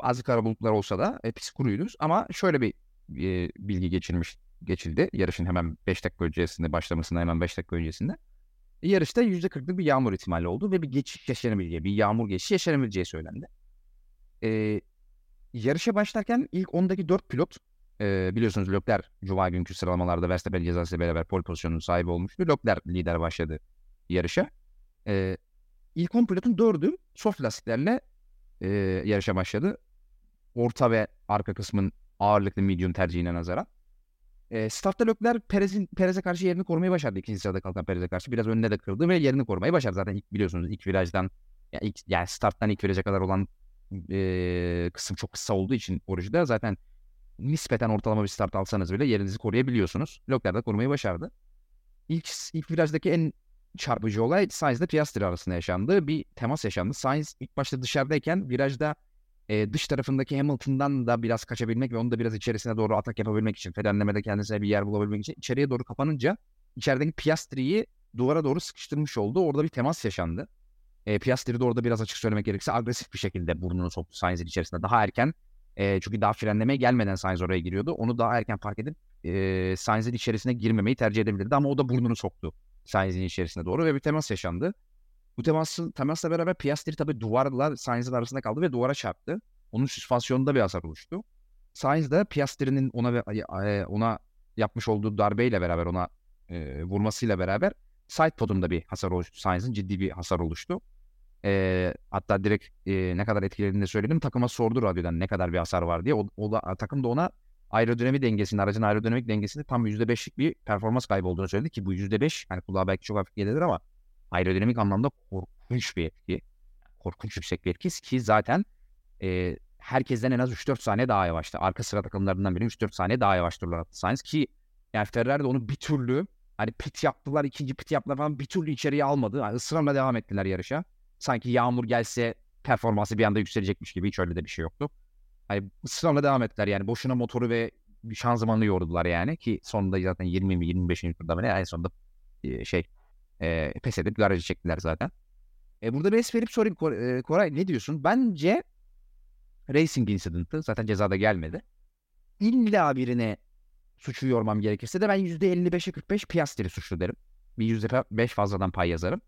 [SPEAKER 1] Bazı kara bulutlar olsa da e, pist kuruydu. Ama şöyle bir e, bilgi geçirmiş geçildi. Yarışın hemen 5 dakika öncesinde başlamasına hemen 5 dakika öncesinde. E, yarışta %40'lık bir yağmur ihtimali oldu ve bir geçiş yaşanabileceği, bir yağmur geçişi yaşanabileceği söylendi. E, yarışa başlarken ilk 10'daki 4 pilot e, biliyorsunuz Leclerc Cuma günkü sıralamalarda Verstappen cezasıyla beraber pole pozisyonunun sahibi olmuştu. Leclerc lider başladı yarışa. E, ilk 10 pilotun 4'ü soft lastiklerle e, yarışa başladı. Orta ve arka kısmın ağırlıklı medium tercihine nazaran. E, startta Leclerc Perez'in Perez'e karşı yerini korumayı başardı. İkinci sırada kalkan Perez'e karşı biraz önüne de kırdı ve yerini korumayı başardı. Zaten ilk biliyorsunuz ilk virajdan yani, ilk, yani starttan ilk viraja kadar olan e, kısım çok kısa olduğu için orijinde zaten nispeten ortalama bir start alsanız bile yerinizi koruyabiliyorsunuz. Leclerc de korumayı başardı. İlk, ilk virajdaki en çarpıcı olay Sainz ile Piastri arasında yaşandı. Bir temas yaşandı. Sainz ilk başta dışarıdayken virajda e, dış tarafındaki Hamilton'dan da biraz kaçabilmek ve onu da biraz içerisine doğru atak yapabilmek için, frenlemede kendisine bir yer bulabilmek için içeriye doğru kapanınca içerideki Piastri'yi duvara doğru sıkıştırmış oldu. Orada bir temas yaşandı. E, Piastri de orada biraz açık söylemek gerekirse agresif bir şekilde burnunu soktu Sainz'in içerisinde. Daha erken e, çünkü daha frenlemeye gelmeden Sainz oraya giriyordu. Onu daha erken fark edip e, Sainz'in içerisine girmemeyi tercih edebilirdi ama o da burnunu soktu Sainz'in içerisine doğru ve bir temas yaşandı. Bu temasın, temasla beraber Piastri tabii duvarla Sainz'in arasında kaldı ve duvara çarptı. Onun süspansiyonunda bir hasar oluştu. Sainz de Piastri'nin ona ona yapmış olduğu darbeyle beraber ona e, vurmasıyla beraber side podunda bir hasar oluştu. Sainz'in ciddi bir hasar oluştu. E, hatta direkt e, ne kadar etkilediğini de söyledim. Takıma sordu radyodan ne kadar bir hasar var diye. O, o da, takım da ona aerodinamik dengesini, aracın aerodinamik dengesinde tam %5'lik bir performans kaybı olduğunu söyledi ki bu %5 hani kulağa belki çok hafif gelir ama aerodinamik anlamda korkunç bir etki. Korkunç yüksek bir etki ki zaten e, herkesten en az 3-4 saniye daha yavaştı. Arka sıra takımlarından biri 3-4 saniye daha yavaş attı Sainz ki yani Ferrari de onu bir türlü hani pit yaptılar, ikinci pit yaptılar falan bir türlü içeriye almadı. Yani ısrarla devam ettiler yarışa. Sanki yağmur gelse performansı bir anda yükselecekmiş gibi hiç öyle de bir şey yoktu. Hani ısrarla devam ettiler yani boşuna motoru ve şanzımanı yordular yani ki sonunda zaten 20 mi 25. turda ne en sonunda şey e, pes edip garajı çektiler zaten. E, burada bir verip sorayım Koray, ne diyorsun? Bence Racing incident'ı zaten cezada gelmedi. İlla birine suçu yormam gerekirse de ben %55'e 45 Piastri suçlu derim. Bir %5 fazladan pay yazarım.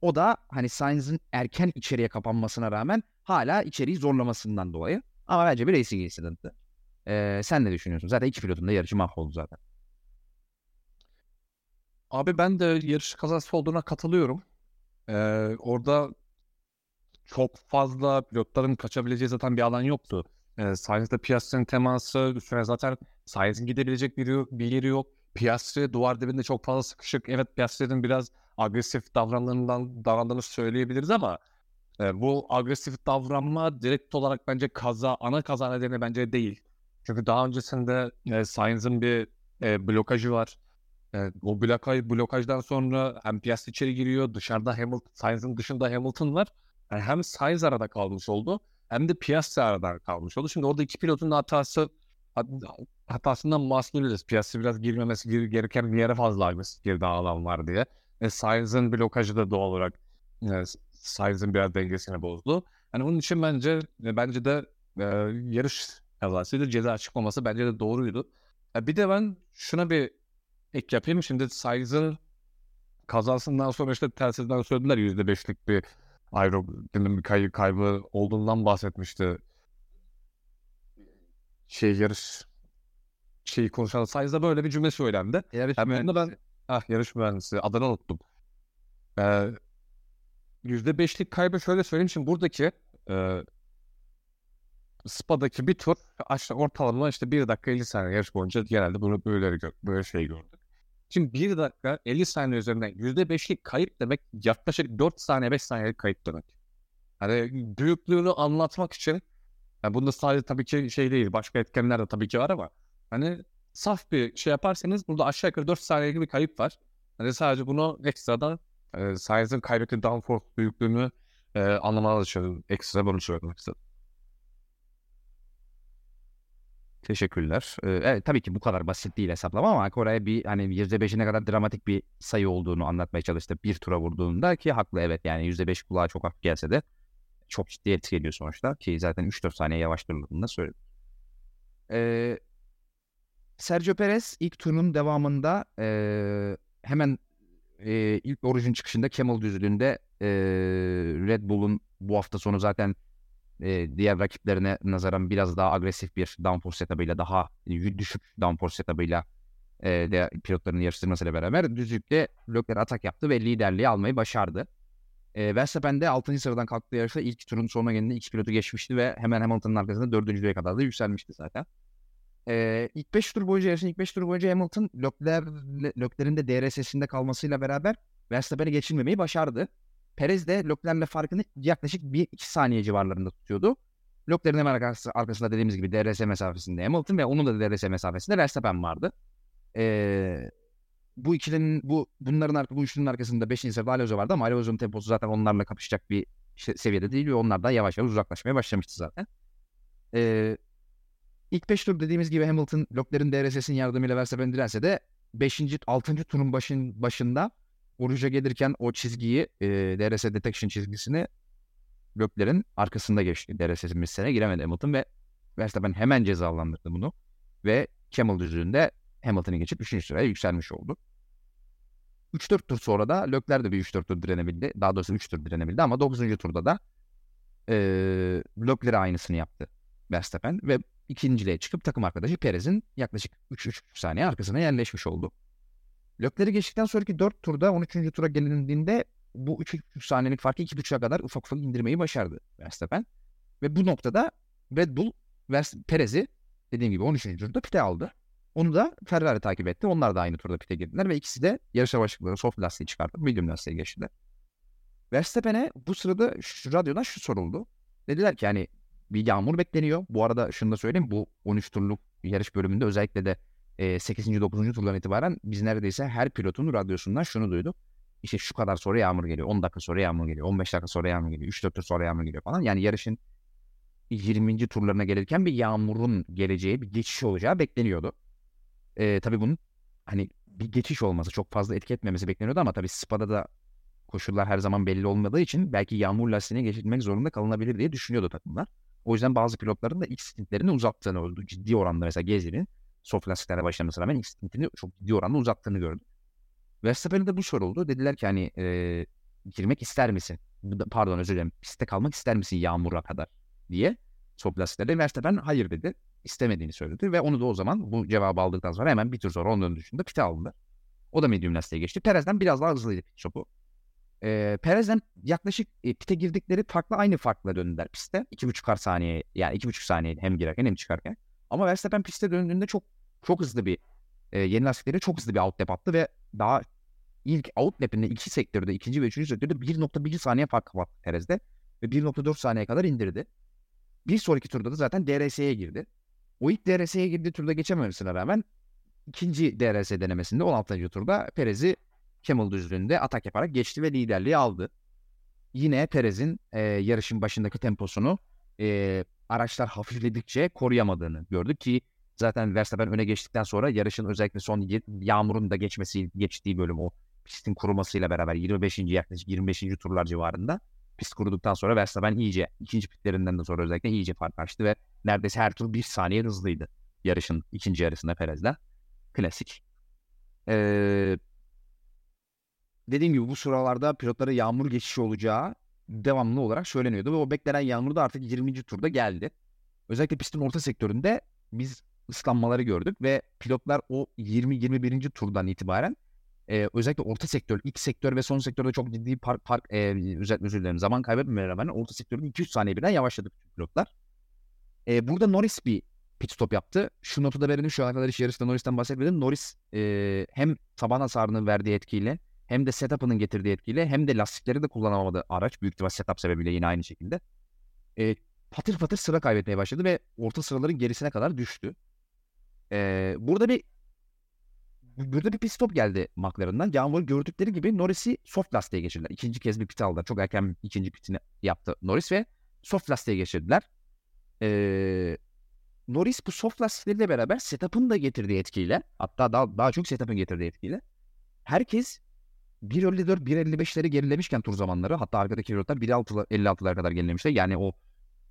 [SPEAKER 1] O da hani Sainz'ın erken içeriye kapanmasına rağmen hala içeriği zorlamasından dolayı. Ama bence bir racing incident'ı. Ee, sen ne düşünüyorsun? Zaten iki pilotun da yarışı mahvoldu zaten.
[SPEAKER 2] Abi ben de yarış kazası olduğuna katılıyorum. Ee, orada çok fazla pilotların kaçabileceği zaten bir alan yoktu. Ee, Sainz'de Piastri'nin teması üstüne zaten Sainz'in gidebilecek bir, bir yeri yok. Piastri duvar dibinde çok fazla sıkışık. Evet Piastri'nin biraz agresif davranlarından davrandığını söyleyebiliriz ama e, bu agresif davranma direkt olarak bence kaza, ana kaza nedeni bence değil. Çünkü daha öncesinde e, Sainz'in bir e, blokajı var. E, o blokaj, blokajdan sonra hem Piastri içeri giriyor. Dışarıda Hamilton, Sainz'ın dışında Hamilton var. Yani hem Sainz arada kalmış oldu hem de Piastri arada kalmış oldu. Şimdi orada iki pilotun hatası hatasından mahsulüz. Piastri biraz girmemesi gereken bir yere fazla agresif girdi alan var diye. E, Sainz'ın blokajı da doğal olarak e, Sainz'ın biraz dengesini bozdu. Yani onun için bence bence de e, yarış kazasıydı. Ceza çıkmaması bence de doğruydu. E, bir de ben şuna bir ek yapayım. Şimdi Sainz'ın kazasından sonra işte telsizden söylediler %5'lik bir aerodinamik kay kaybı olduğundan bahsetmişti. Şey yarış şeyi konuşan Sainz'da böyle bir cümle söylendi.
[SPEAKER 1] Yarış yani mühendisi. Ben,
[SPEAKER 2] ah, yarış mühendisi adını unuttum. Ee, %5'lik kaybı şöyle söyleyeyim. Şimdi buradaki e, Spa'daki bir tur aşağı ortalama işte 1 dakika 50 saniye yarış boyunca genelde bunu böyle, böyle şey gördük. Şimdi 1 dakika 50 saniye üzerinden %5'lik kayıp demek yaklaşık 4 saniye 5 saniyelik kayıp demek. Hani büyüklüğünü anlatmak için yani bunda sadece tabii ki şey değil başka etkenler de tabii ki var ama hani saf bir şey yaparsanız burada aşağı yukarı 4 saniyelik bir kayıp var. Hani sadece bunu ekstradan e, Sainz'in kaybettiği downforce büyüklüğünü e, anlamanız için ekstra bunu söylemek istedim.
[SPEAKER 1] Teşekkürler. Ee, evet, tabii ki bu kadar basit değil hesaplama ama Kore'ye bir hani %5'ine kadar dramatik bir sayı olduğunu anlatmaya çalıştı bir tura vurduğunda ki haklı evet yani %5 kulağa çok hafif gelse de çok ciddi etki ediyor sonuçta ki zaten 3-4 saniye yavaş durduğunda söyledim. Ee, Sergio Perez ilk turun devamında e, hemen e, ilk orijin çıkışında Camel düzlüğünde e, Red Bull'un bu hafta sonu zaten e, diğer rakiplerine nazaran biraz daha agresif bir downforce setup'ıyla daha düşük downforce setup'ıyla e, de pilotların yarıştırmasıyla beraber düzlükte bloklara atak yaptı ve liderliği almayı başardı. E, Verstappen de 6. sıradan kalktığı yarışta ilk turun sonuna geldiğinde iki pilotu geçmişti ve hemen Hamilton'ın arkasında 4. kadar da yükselmişti zaten. E, ilk 5 tur boyunca yarışın ilk 5 tur boyunca Hamilton Lökler, Lökler'in de DRS'sinde kalmasıyla beraber Verstappen'i geçilmemeyi başardı. Perez de Leclerc'le farkını yaklaşık 1-2 saniye civarlarında tutuyordu. Leclerc'in hemen arkasında dediğimiz gibi DRS mesafesinde Hamilton ve onun da DRS mesafesinde Verstappen vardı. Ee, bu ikilinin bu bunların bu üçlünün arkasında 5. sırada Alonso vardı ama Alonso'nun temposu zaten onlarla kapışacak bir işte seviyede değil ve onlar da yavaş yavaş uzaklaşmaya başlamıştı zaten. Ee, ilk 5 tur dediğimiz gibi Hamilton Leclerc'in DRS'sin yardımıyla Verstappen dirense de 5. 6. turun başın, başında Oruca gelirken o çizgiyi e, DRS detection çizgisini göklerin arkasında geçti. DRS'in misline giremedi Hamilton ve Verstappen hemen cezalandırdı bunu. Ve Camel düzlüğünde Hamilton'ı geçip 3. sıraya yükselmiş oldu. 3-4 tur sonra da Lökler de bir 3-4 tur direnebildi. Daha doğrusu 3 tur direnebildi ama 9. turda da e, Lökler'e aynısını yaptı Verstappen ve ikinciliğe çıkıp takım arkadaşı Perez'in yaklaşık 3-3 saniye arkasına yerleşmiş oldu. Lökleri geçtikten sonraki 4 turda 13. tura gelindiğinde bu 3,5 saniyelik farkı 2,5'a kadar ufak ufak indirmeyi başardı Verstappen. Ve bu noktada Red Bull Perez'i dediğim gibi 13. turda pite aldı. Onu da Ferrari takip etti. Onlar da aynı turda pite girdiler ve ikisi de yarışa başladılar. Soft lastiği çıkartıp medium lastiğe geçtiler. Verstappen'e bu sırada şu radyodan şu soruldu. Dediler ki hani bir yağmur bekleniyor. Bu arada şunu da söyleyeyim. Bu 13 turluk yarış bölümünde özellikle de e, 8. 9. turdan itibaren biz neredeyse her pilotun radyosundan şunu duyduk. İşte şu kadar sonra yağmur geliyor. 10 dakika sonra yağmur geliyor. 15 dakika sonra yağmur geliyor. 3-4 tur sonra yağmur geliyor falan. Yani yarışın 20. turlarına gelirken bir yağmurun geleceği, bir geçiş olacağı bekleniyordu. E, tabii bunun hani bir geçiş olması, çok fazla etki etmemesi bekleniyordu ama tabii Spa'da da koşullar her zaman belli olmadığı için belki yağmur lastiğine geçirmek zorunda kalınabilir diye düşünüyordu takımlar. O yüzden bazı pilotların da ilk stintlerini uzattığını oldu. Ciddi oranda mesela Gezi'nin soft lastiklerle başlamasına rağmen stintini çok ciddi oranda uzattığını gördüm. Verstappen'e de bu soruldu. Dediler ki hani e, girmek ister misin? Pardon özür dilerim. Pistte kalmak ister misin yağmura kadar diye. Soft lastiklerde Verstappen hayır dedi. İstemediğini söyledi ve onu da o zaman bu cevabı aldıktan sonra hemen bir tur sonra onun dönüşünde pite aldı. O da medium lastiğe geçti. Perez'den biraz daha hızlıydı pit stopu. E, Perez'den yaklaşık e, pite girdikleri farklı aynı farkla döndüler pistte. 2,5 saniye yani 2,5 saniye hem girerken hem çıkarken. Ama Verstappen piste döndüğünde çok çok hızlı bir e, yeni lastikleri çok hızlı bir outlap attı ve daha ilk outlap'inde iki sektörde, ikinci ve üçüncü sektörde 1.1 saniye fark kapattı Perez'de ve 1.4 saniye kadar indirdi. Bir sonraki turda da zaten DRS'ye girdi. O ilk DRS'ye girdiği turda geçememesine rağmen ikinci DRS denemesinde 16. turda Perez'i Camel düzlüğünde atak yaparak geçti ve liderliği aldı. Yine Perez'in e, yarışın başındaki temposunu e, araçlar hafifledikçe koruyamadığını gördük ki zaten Verstappen öne geçtikten sonra yarışın özellikle son yağmurun da geçmesi geçtiği bölüm o pistin kurumasıyla beraber 25. yaklaşık 25. turlar civarında pist kuruduktan sonra Verstappen iyice ikinci pitlerinden de sonra özellikle iyice fark açtı ve neredeyse her tur bir saniye hızlıydı yarışın ikinci yarısında Perez'le. Klasik. Ee, dediğim gibi bu sıralarda pilotlara yağmur geçişi olacağı devamlı olarak söyleniyordu ve o beklenen yağmur da artık 20. turda geldi. Özellikle pistin orta sektöründe biz ıslanmaları gördük ve pilotlar o 20-21. turdan itibaren e, özellikle orta sektör, ilk sektör ve son sektörde çok ciddi park, park e, özür, özür dilerim zaman kaybetmemeye rağmen orta sektörde 200 saniye birden yavaşladı pilotlar. E, burada Norris bir pit stop yaptı. Şu notu da verelim şu ana kadar hiç yarışta Norris'ten bahsetmedim. Norris e, hem taban hasarının verdiği etkiyle hem de setup'ının getirdiği etkiyle hem de lastikleri de kullanamadı araç. Büyük ihtimal setup sebebiyle yine aynı şekilde. E, patır patır sıra kaybetmeye başladı ve orta sıraların gerisine kadar düştü. E, burada bir burada bir pit stop geldi McLaren'dan. Yağmur gördükleri gibi Norris'i soft lastiğe geçirdiler. İkinci kez bir pit aldılar. Çok erken ikinci pitini yaptı Norris ve soft lastiğe geçirdiler. Ee, Norris bu soft lastikleriyle beraber setup'ın da getirdiği etkiyle hatta daha, daha çok setup'ın getirdiği etkiyle herkes 1.54 1.55'leri gerilemişken tur zamanları hatta arkadaki pilotlar 1.56'lara kadar gerilemişler. Yani o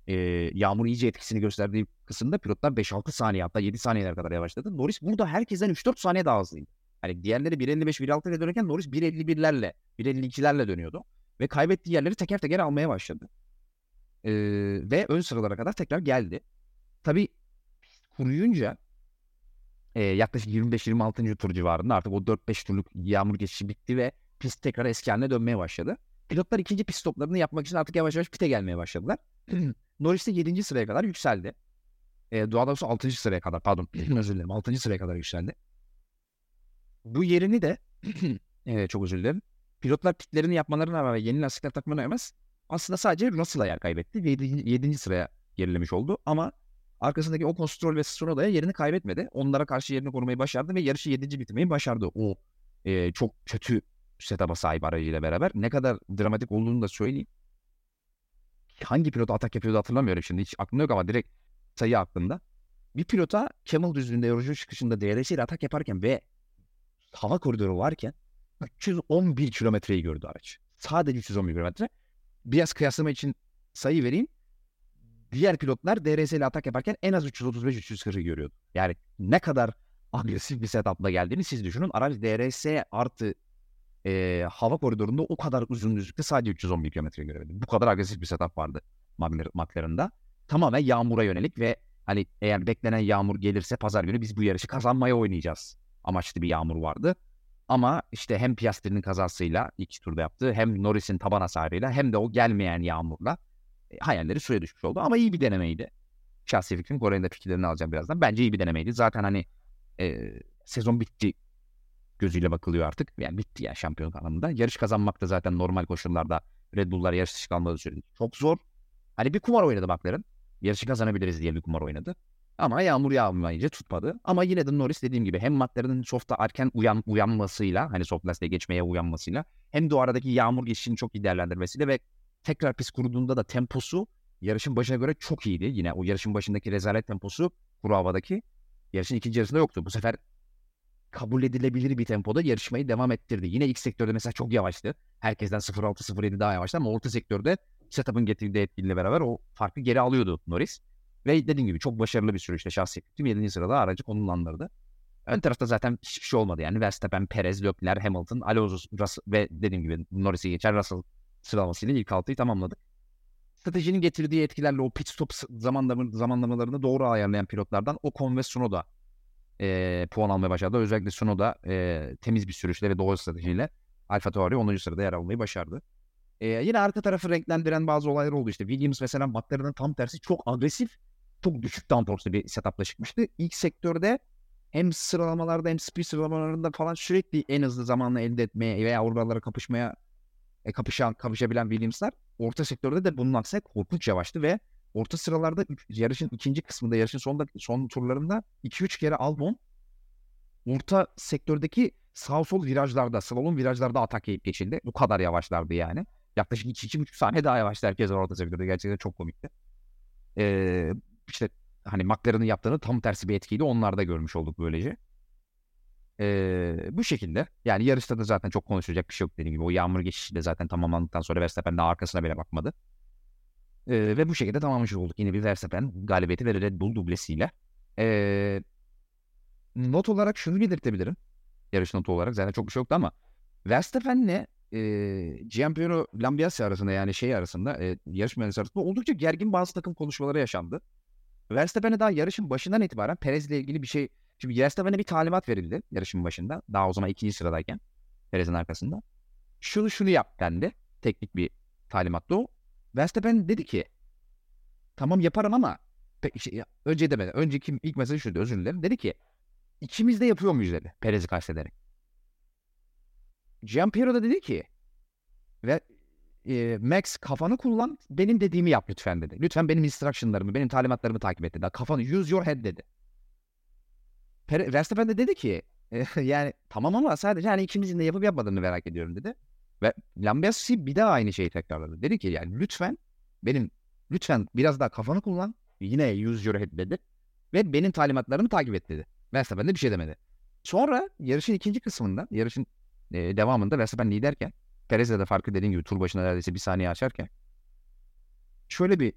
[SPEAKER 1] e, yağmur iyice etkisini gösterdiği kısımda pilotlar 5-6 saniye hatta 7 saniyeler kadar yavaşladı. Norris burada herkesten 3-4 saniye daha hızlıydı. Hani diğerleri 1.55-1.6 ile dönerken Norris 1.51'lerle 1.52'lerle dönüyordu. Ve kaybettiği yerleri teker teker almaya başladı. Ee, ve ön sıralara kadar tekrar geldi. Tabii kuruyunca e, yaklaşık 25-26. tur civarında artık o 4-5 turluk yağmur geçişi bitti ve pist tekrar eski haline dönmeye başladı. Pilotlar ikinci pist stoplarını yapmak için artık yavaş yavaş pite gelmeye başladılar. [clears throat] Norris de 7. sıraya kadar yükseldi. E, daha doğrusu 6. sıraya kadar pardon [clears throat] özür dilerim 6. sıraya kadar yükseldi. Bu yerini de [clears throat] evet, çok özür dilerim. Pilotlar pitlerini yapmalarına rağmen yeni lastikler takmalarına rağmen aslında sadece Russell'a yer kaybetti. 7. 7. sıraya gerilemiş oldu ama arkasındaki o Stroll ve Stronoda'ya yerini kaybetmedi. Onlara karşı yerini korumayı başardı ve yarışı 7. bitirmeyi başardı. O e, çok kötü setup'a sahip aracıyla beraber. Ne kadar dramatik olduğunu da söyleyeyim. Hangi pilota atak yapıyordu hatırlamıyorum şimdi. Hiç aklımda yok ama direkt sayı aklımda. Bir pilota Camel düzlüğünde yorucu çıkışında DRS ile atak yaparken ve hava koridoru varken 311 kilometreyi gördü araç. Sadece 311 kilometre. Biraz kıyaslama için sayı vereyim. Diğer pilotlar DRS ile atak yaparken en az 335-340'ı görüyordu. Yani ne kadar agresif bir setupla geldiğini siz düşünün. Araç DRS artı e, hava koridorunda o kadar uzun düzlükte sadece 311 kilometre görebildim. Bu kadar agresif bir setup vardı McLaren'da. Tamamen yağmura yönelik ve hani eğer beklenen yağmur gelirse pazar günü biz bu yarışı kazanmaya oynayacağız. Amaçlı bir yağmur vardı. Ama işte hem Piastri'nin kazasıyla iki turda yaptığı hem Norris'in taban hasarıyla hem de o gelmeyen yağmurla e, hayalleri suya düşmüş oldu. Ama iyi bir denemeydi. Şahsi fikrim Kore'nin de fikirlerini alacağım birazdan. Bence iyi bir denemeydi. Zaten hani e, sezon bitti gözüyle bakılıyor artık. Yani bitti ya şampiyonluk anlamında. Yarış kazanmak da zaten normal koşullarda Red Bull'lar yarış dışı kalmadığı sürece çok zor. Hani bir kumar oynadı McLaren. Yarışı kazanabiliriz diye bir kumar oynadı. Ama yağmur yağmayınca tutmadı. Ama yine de Norris dediğim gibi hem McLaren'ın softa erken uyan, uyanmasıyla hani soft lastiğe geçmeye uyanmasıyla hem de o aradaki yağmur geçişini çok iyi değerlendirmesiyle ve tekrar pist kurduğunda da temposu yarışın başına göre çok iyiydi. Yine o yarışın başındaki rezalet temposu kuru havadaki yarışın ikinci yarısında yoktu. Bu sefer kabul edilebilir bir tempoda yarışmayı devam ettirdi. Yine ilk sektörde mesela çok yavaştı. Herkesten 0.6-0.7 daha yavaştı ama orta sektörde setup'ın getirdiği etkiyle beraber o farkı geri alıyordu Norris. Ve dediğim gibi çok başarılı bir sürüşte şahsi tüm 7. sırada aracı konumlandırdı. Ön tarafta zaten hiçbir şey olmadı yani. Verstappen, Perez, Leclerc, Hamilton, Alonso Russell, ve dediğim gibi Norris'i geçer Russell sıralamasıyla ilk altıyı tamamladık. Stratejinin getirdiği etkilerle o pit stop zamanlamalarını doğru ayarlayan pilotlardan Ocon ve Tsunoda e, puan almaya başladı. Özellikle Sunoda e, temiz bir sürüşle ve doğru stratejiyle Alfa Tauri 10. sırada yer almayı başardı. E, yine arka tarafı renklendiren bazı olaylar oldu işte. Williams mesela McLaren'ın tam tersi çok agresif, çok düşük downforce'lu bir setupla çıkmıştı. İlk sektörde hem sıralamalarda hem speed sıralamalarında falan sürekli en hızlı zamanla elde etmeye veya oralara kapışmaya e, kapışan, kapışabilen Williams'lar orta sektörde de bunun aksine korkunç yavaştı ve orta sıralarda yarışın ikinci kısmında yarışın son, son turlarında 2-3 kere Albon orta sektördeki sağ sol virajlarda, slalom virajlarda atak yiyip geçildi. Bu kadar yavaşlardı yani. Yaklaşık 2-2,5 saniye daha yavaştı herkes orta sektörde. Gerçekten çok komikti. Ee, işte hani McLaren'ın yaptığını tam tersi bir etkiyle onlarda görmüş olduk böylece. Ee, bu şekilde. Yani yarışta da zaten çok konuşacak bir şey yok dediğim gibi. O yağmur geçişi de zaten tamamlandıktan sonra Verstappen daha arkasına bile bakmadı. Ee, ve bu şekilde tamamlamış olduk. Yine bir Verstappen galibiyeti ve Red Bull dublesiyle. Ee, not olarak şunu belirtebilirim. Yarış notu olarak zaten çok bir şey yoktu ama Verstappen'le e, Giampiero Lambiasi arasında yani şey arasında e, yarış mühendisi arasında oldukça gergin bazı takım konuşmaları yaşandı. Verstappen'e daha yarışın başından itibaren Perez'le ilgili bir şey Şimdi Verstappen'e bir talimat verildi yarışın başında. Daha o zaman ikinci sıradayken Perez'in arkasında. Şunu şunu yap dendi. Teknik bir talimattı o. Verstappen dedi ki tamam yaparım ama pe- şey, önce demedi. Önceki ilk mesajı şuydu özür dilerim. Dedi ki ikimiz de yapıyor muyuz dedi. Perez'i kastederek. Giampiero da dedi ki ve e, Max kafanı kullan benim dediğimi yap lütfen dedi. Lütfen benim instructionlarımı, benim talimatlarımı takip et dedi. Kafanı use your head dedi. Verstappen de dedi ki e, [laughs] yani tamam ama sadece hani ikimizin de yapıp yapmadığını merak ediyorum dedi. Ve Lambiasi bir daha aynı şeyi tekrarladı. Dedi ki yani lütfen benim lütfen biraz daha kafanı kullan. Yine use your head dedi. Ve benim talimatlarımı takip et dedi. Verstappen de bir şey demedi. Sonra yarışın ikinci kısmında, yarışın e, devamında Verstappen liderken Perez'le de farkı dediğim gibi tur başına neredeyse bir saniye açarken şöyle bir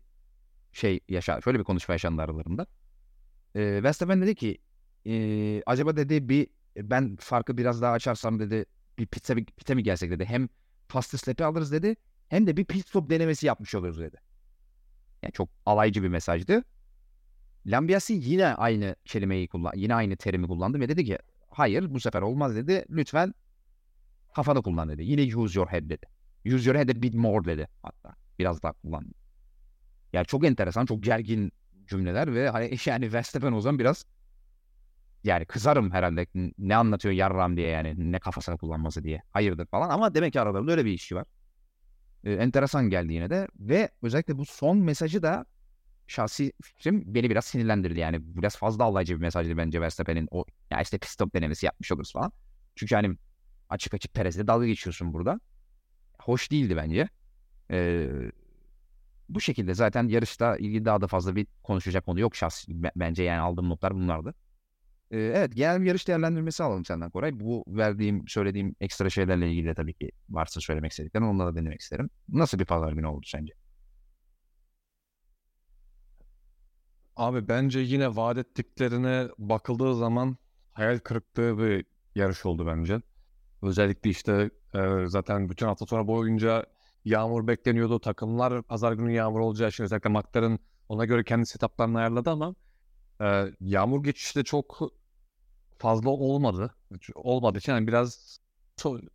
[SPEAKER 1] şey yaşa, şöyle bir konuşma yaşandı aralarında. E, Verstappen dedi ki e, acaba dedi bir ben farkı biraz daha açarsam dedi bir pite, pite mi gelsek dedi. Hem fastest lap'i alırız dedi hem de bir pit stop denemesi yapmış oluruz dedi. Yani çok alaycı bir mesajdı. Lambiasi yine aynı kelimeyi kullan, yine aynı terimi kullandı ve dedi ki hayır bu sefer olmaz dedi. Lütfen kafanı kullan dedi. Yine use your head dedi. Use your head a bit more dedi hatta. Biraz daha kullan. Yani çok enteresan, çok gergin cümleler ve hani [laughs] yani Verstappen o zaman biraz yani kızarım herhalde ne anlatıyor yarram diye yani ne kafasını kullanması diye. Hayırdır falan ama demek ki aralarında öyle bir işi var. Ee, enteresan geldi yine de ve özellikle bu son mesajı da şahsi fikrim beni biraz sinirlendirdi yani. Biraz fazla alaycı bir mesajdı bence Verstappen'in o ya işte pit stop denemesi yapmış oluruz falan. Çünkü hani açık açık Perez'le dalga geçiyorsun burada. Hoş değildi bence. Ee, bu şekilde zaten yarışta ilgili daha da fazla bir konuşacak konu yok şahsi bence yani aldığım notlar bunlardı. Evet genel bir yarış değerlendirmesi alalım senden Koray. Bu verdiğim, söylediğim ekstra şeylerle ilgili de tabii ki varsa söylemek istediklerini onları da denemek isterim. Nasıl bir pazar günü oldu sence?
[SPEAKER 2] Abi bence yine vaat ettiklerine bakıldığı zaman hayal kırıklığı bir yarış oldu bence. Özellikle işte zaten bütün hafta sonra boyunca yağmur bekleniyordu. Takımlar pazar günü yağmur olacağı için özellikle McLaren ona göre kendi setuplarını ayarladı ama e, yağmur geçişi de çok fazla olmadı. Olmadı için yani biraz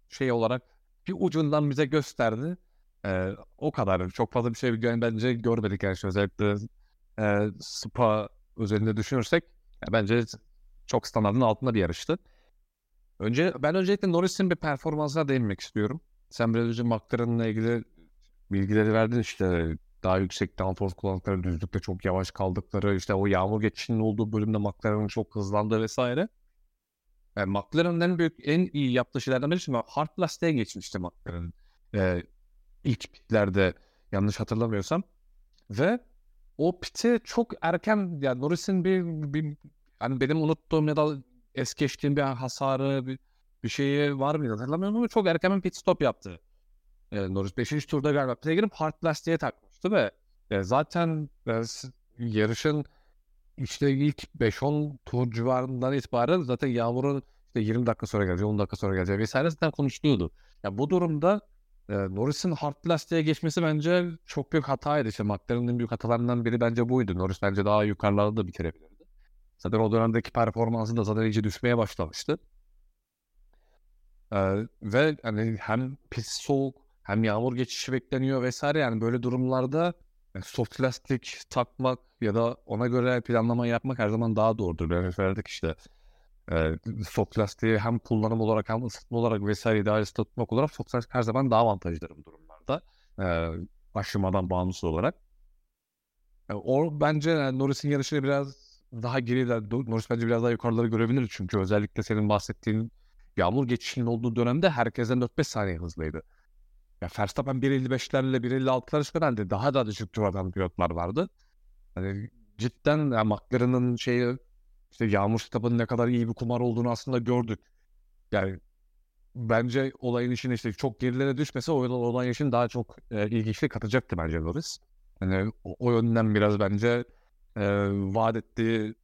[SPEAKER 2] şey olarak bir ucundan bize gösterdi. E, o kadar. Çok fazla bir şey bence görmedik yani özellikle e, Spa üzerinde düşünürsek yani bence çok standartın altında bir yarıştı. Önce ben öncelikle Norris'in bir performansına değinmek istiyorum. Sen biraz önce McLaren'la ilgili bilgileri verdin işte daha yüksek downforce kullandıkları, düzlükte çok yavaş kaldıkları, işte o yağmur geçişinin olduğu bölümde McLaren'ın çok hızlandığı vesaire. Yani McLaren'ın en büyük, en iyi yaptığı şeylerden biri şimdi hard lastiğe geçmişti McLaren. Ee, ilk pitlerde yanlış hatırlamıyorsam. Ve o pite çok erken, yani Norris'in bir, bir hani benim unuttuğum ya da es geçtiğim bir hasarı, bir, bir şeyi var mıydı hatırlamıyorum ama çok erken bir pit stop yaptı. Ee, Norris 5. turda galiba pite girip hard lastiğe takmış olmuştu ve e, zaten e, yarışın işte ilk 5-10 tur civarından itibaren zaten Yağmur'un işte 20 dakika sonra geleceği, 10 dakika sonra geleceği vesaire zaten konuşuluyordu. Ya bu durumda e, Norris'in hard lastiğe geçmesi bence çok büyük hataydı. İşte McLaren'ın büyük hatalarından biri bence buydu. Norris bence daha yukarılarda da bitirebilirdi. Zaten o dönemdeki performansı da zaten iyice düşmeye başlamıştı. Ee, ve hani hem pis soğuk hem yağmur geçişi bekleniyor vesaire yani böyle durumlarda e, soft lastik takmak ya da ona göre planlama yapmak her zaman daha doğrudur. Ben söyledik işte e, soft lastiği hem kullanım olarak hem ısıtma olarak vesaire ideal tutmak olarak soft lastik her zaman daha avantajlıdır bu durumlarda. E, aşımadan bağımsız olarak. E, o bence yani Norris'in yarışını biraz daha geriler. Norris bence biraz daha yukarıları görebilir. Çünkü özellikle senin bahsettiğin yağmur geçişinin olduğu dönemde herkesten 4-5 saniye hızlıydı. Ya Verstappen 1.55'lerle 1.56'lar çıkan daha da düşük turatan pilotlar vardı. Hani cidden ya McLaren'ın şeyi işte yağmur kitabının ne kadar iyi bir kumar olduğunu aslında gördük. Yani bence olayın içine işte çok gerilere düşmese o olay için daha çok e, ilginçlik katacaktı bence Norris. Yani o, o yönden biraz bence e, vaat ettiği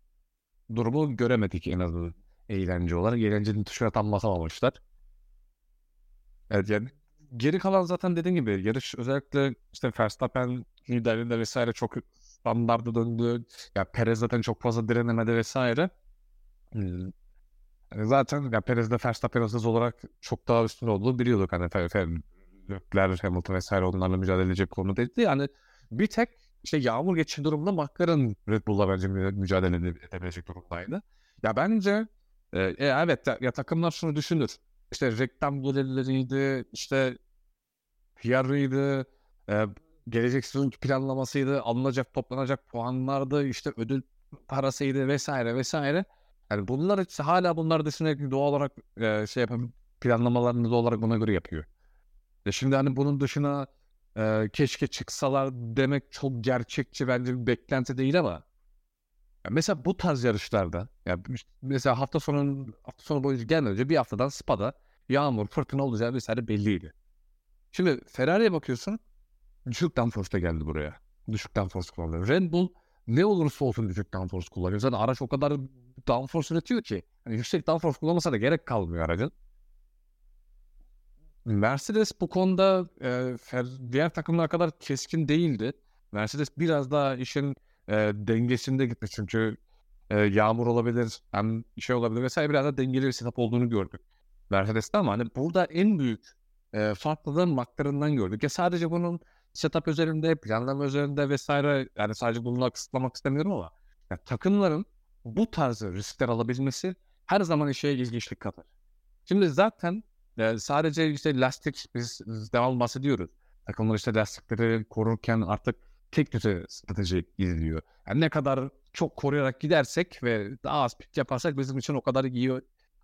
[SPEAKER 2] durumu göremedik en azından eğlence olarak. Eğlencenin tuşuna tam basamamışlar. Evet yani geri kalan zaten dediğim gibi yarış özellikle işte Verstappen liderliğinde vesaire çok standarda döndü. Ya Perez zaten çok fazla direnemedi vesaire. Hmm. Zaten ya Perez de Verstappen hız olarak çok daha üstün olduğu biliyorduk. Hani Leclerc, Hamilton vesaire onlarla mücadele edecek konu değildi. Yani bir tek işte yağmur geçici durumda McLaren Red Bull'la bence mücadele edebilecek durumdaydı. Ya bence e, evet ya, ya takımlar şunu düşünür. İşte reklam gelirleriydi, işte PR'ıydı, e, gelecek sezonki planlamasıydı, alınacak toplanacak puanlardı, işte ödül parasıydı vesaire vesaire. Yani bunlar işte hala bunlar dışında doğal olarak e, şey yapın planlamalarını doğal olarak buna göre yapıyor. E şimdi hani bunun dışına e, keşke çıksalar demek çok gerçekçi bence bir beklenti değil ama ya mesela bu tarz yarışlarda ya mesela hafta sonu hafta sonu boyunca gelmeden önce bir haftadan Spa'da yağmur, fırtına olacağı vesaire belliydi. Şimdi Ferrari'ye bakıyorsun düşük downforce'da geldi buraya. Düşük downforce kullanıyor. Red Bull ne olursa olsun düşük downforce kullanıyor. Zaten araç o kadar downforce üretiyor ki. Yani yüksek downforce kullanmasa da gerek kalmıyor aracın. Mercedes bu konuda e, diğer takımlar kadar keskin değildi. Mercedes biraz daha işin e, dengesinde gitmiş çünkü e, yağmur olabilir, hem şey olabilir vesaire biraz da dengeli bir setup olduğunu gördük. Mercedes'te ama hani burada en büyük e, farklılığın McLaren'dan gördük. Ya sadece bunun setup üzerinde, planlama üzerinde vesaire yani sadece bununla kısıtlamak istemiyorum ama yani takımların bu tarz riskler alabilmesi her zaman işe ilginçlik katar. Şimdi zaten e, sadece işte lastik biz, biz devam bahsediyoruz. Takımlar işte lastikleri korurken artık tek düze strateji izliyor. Yani ne kadar çok koruyarak gidersek ve daha az pit yaparsak bizim için o kadar iyi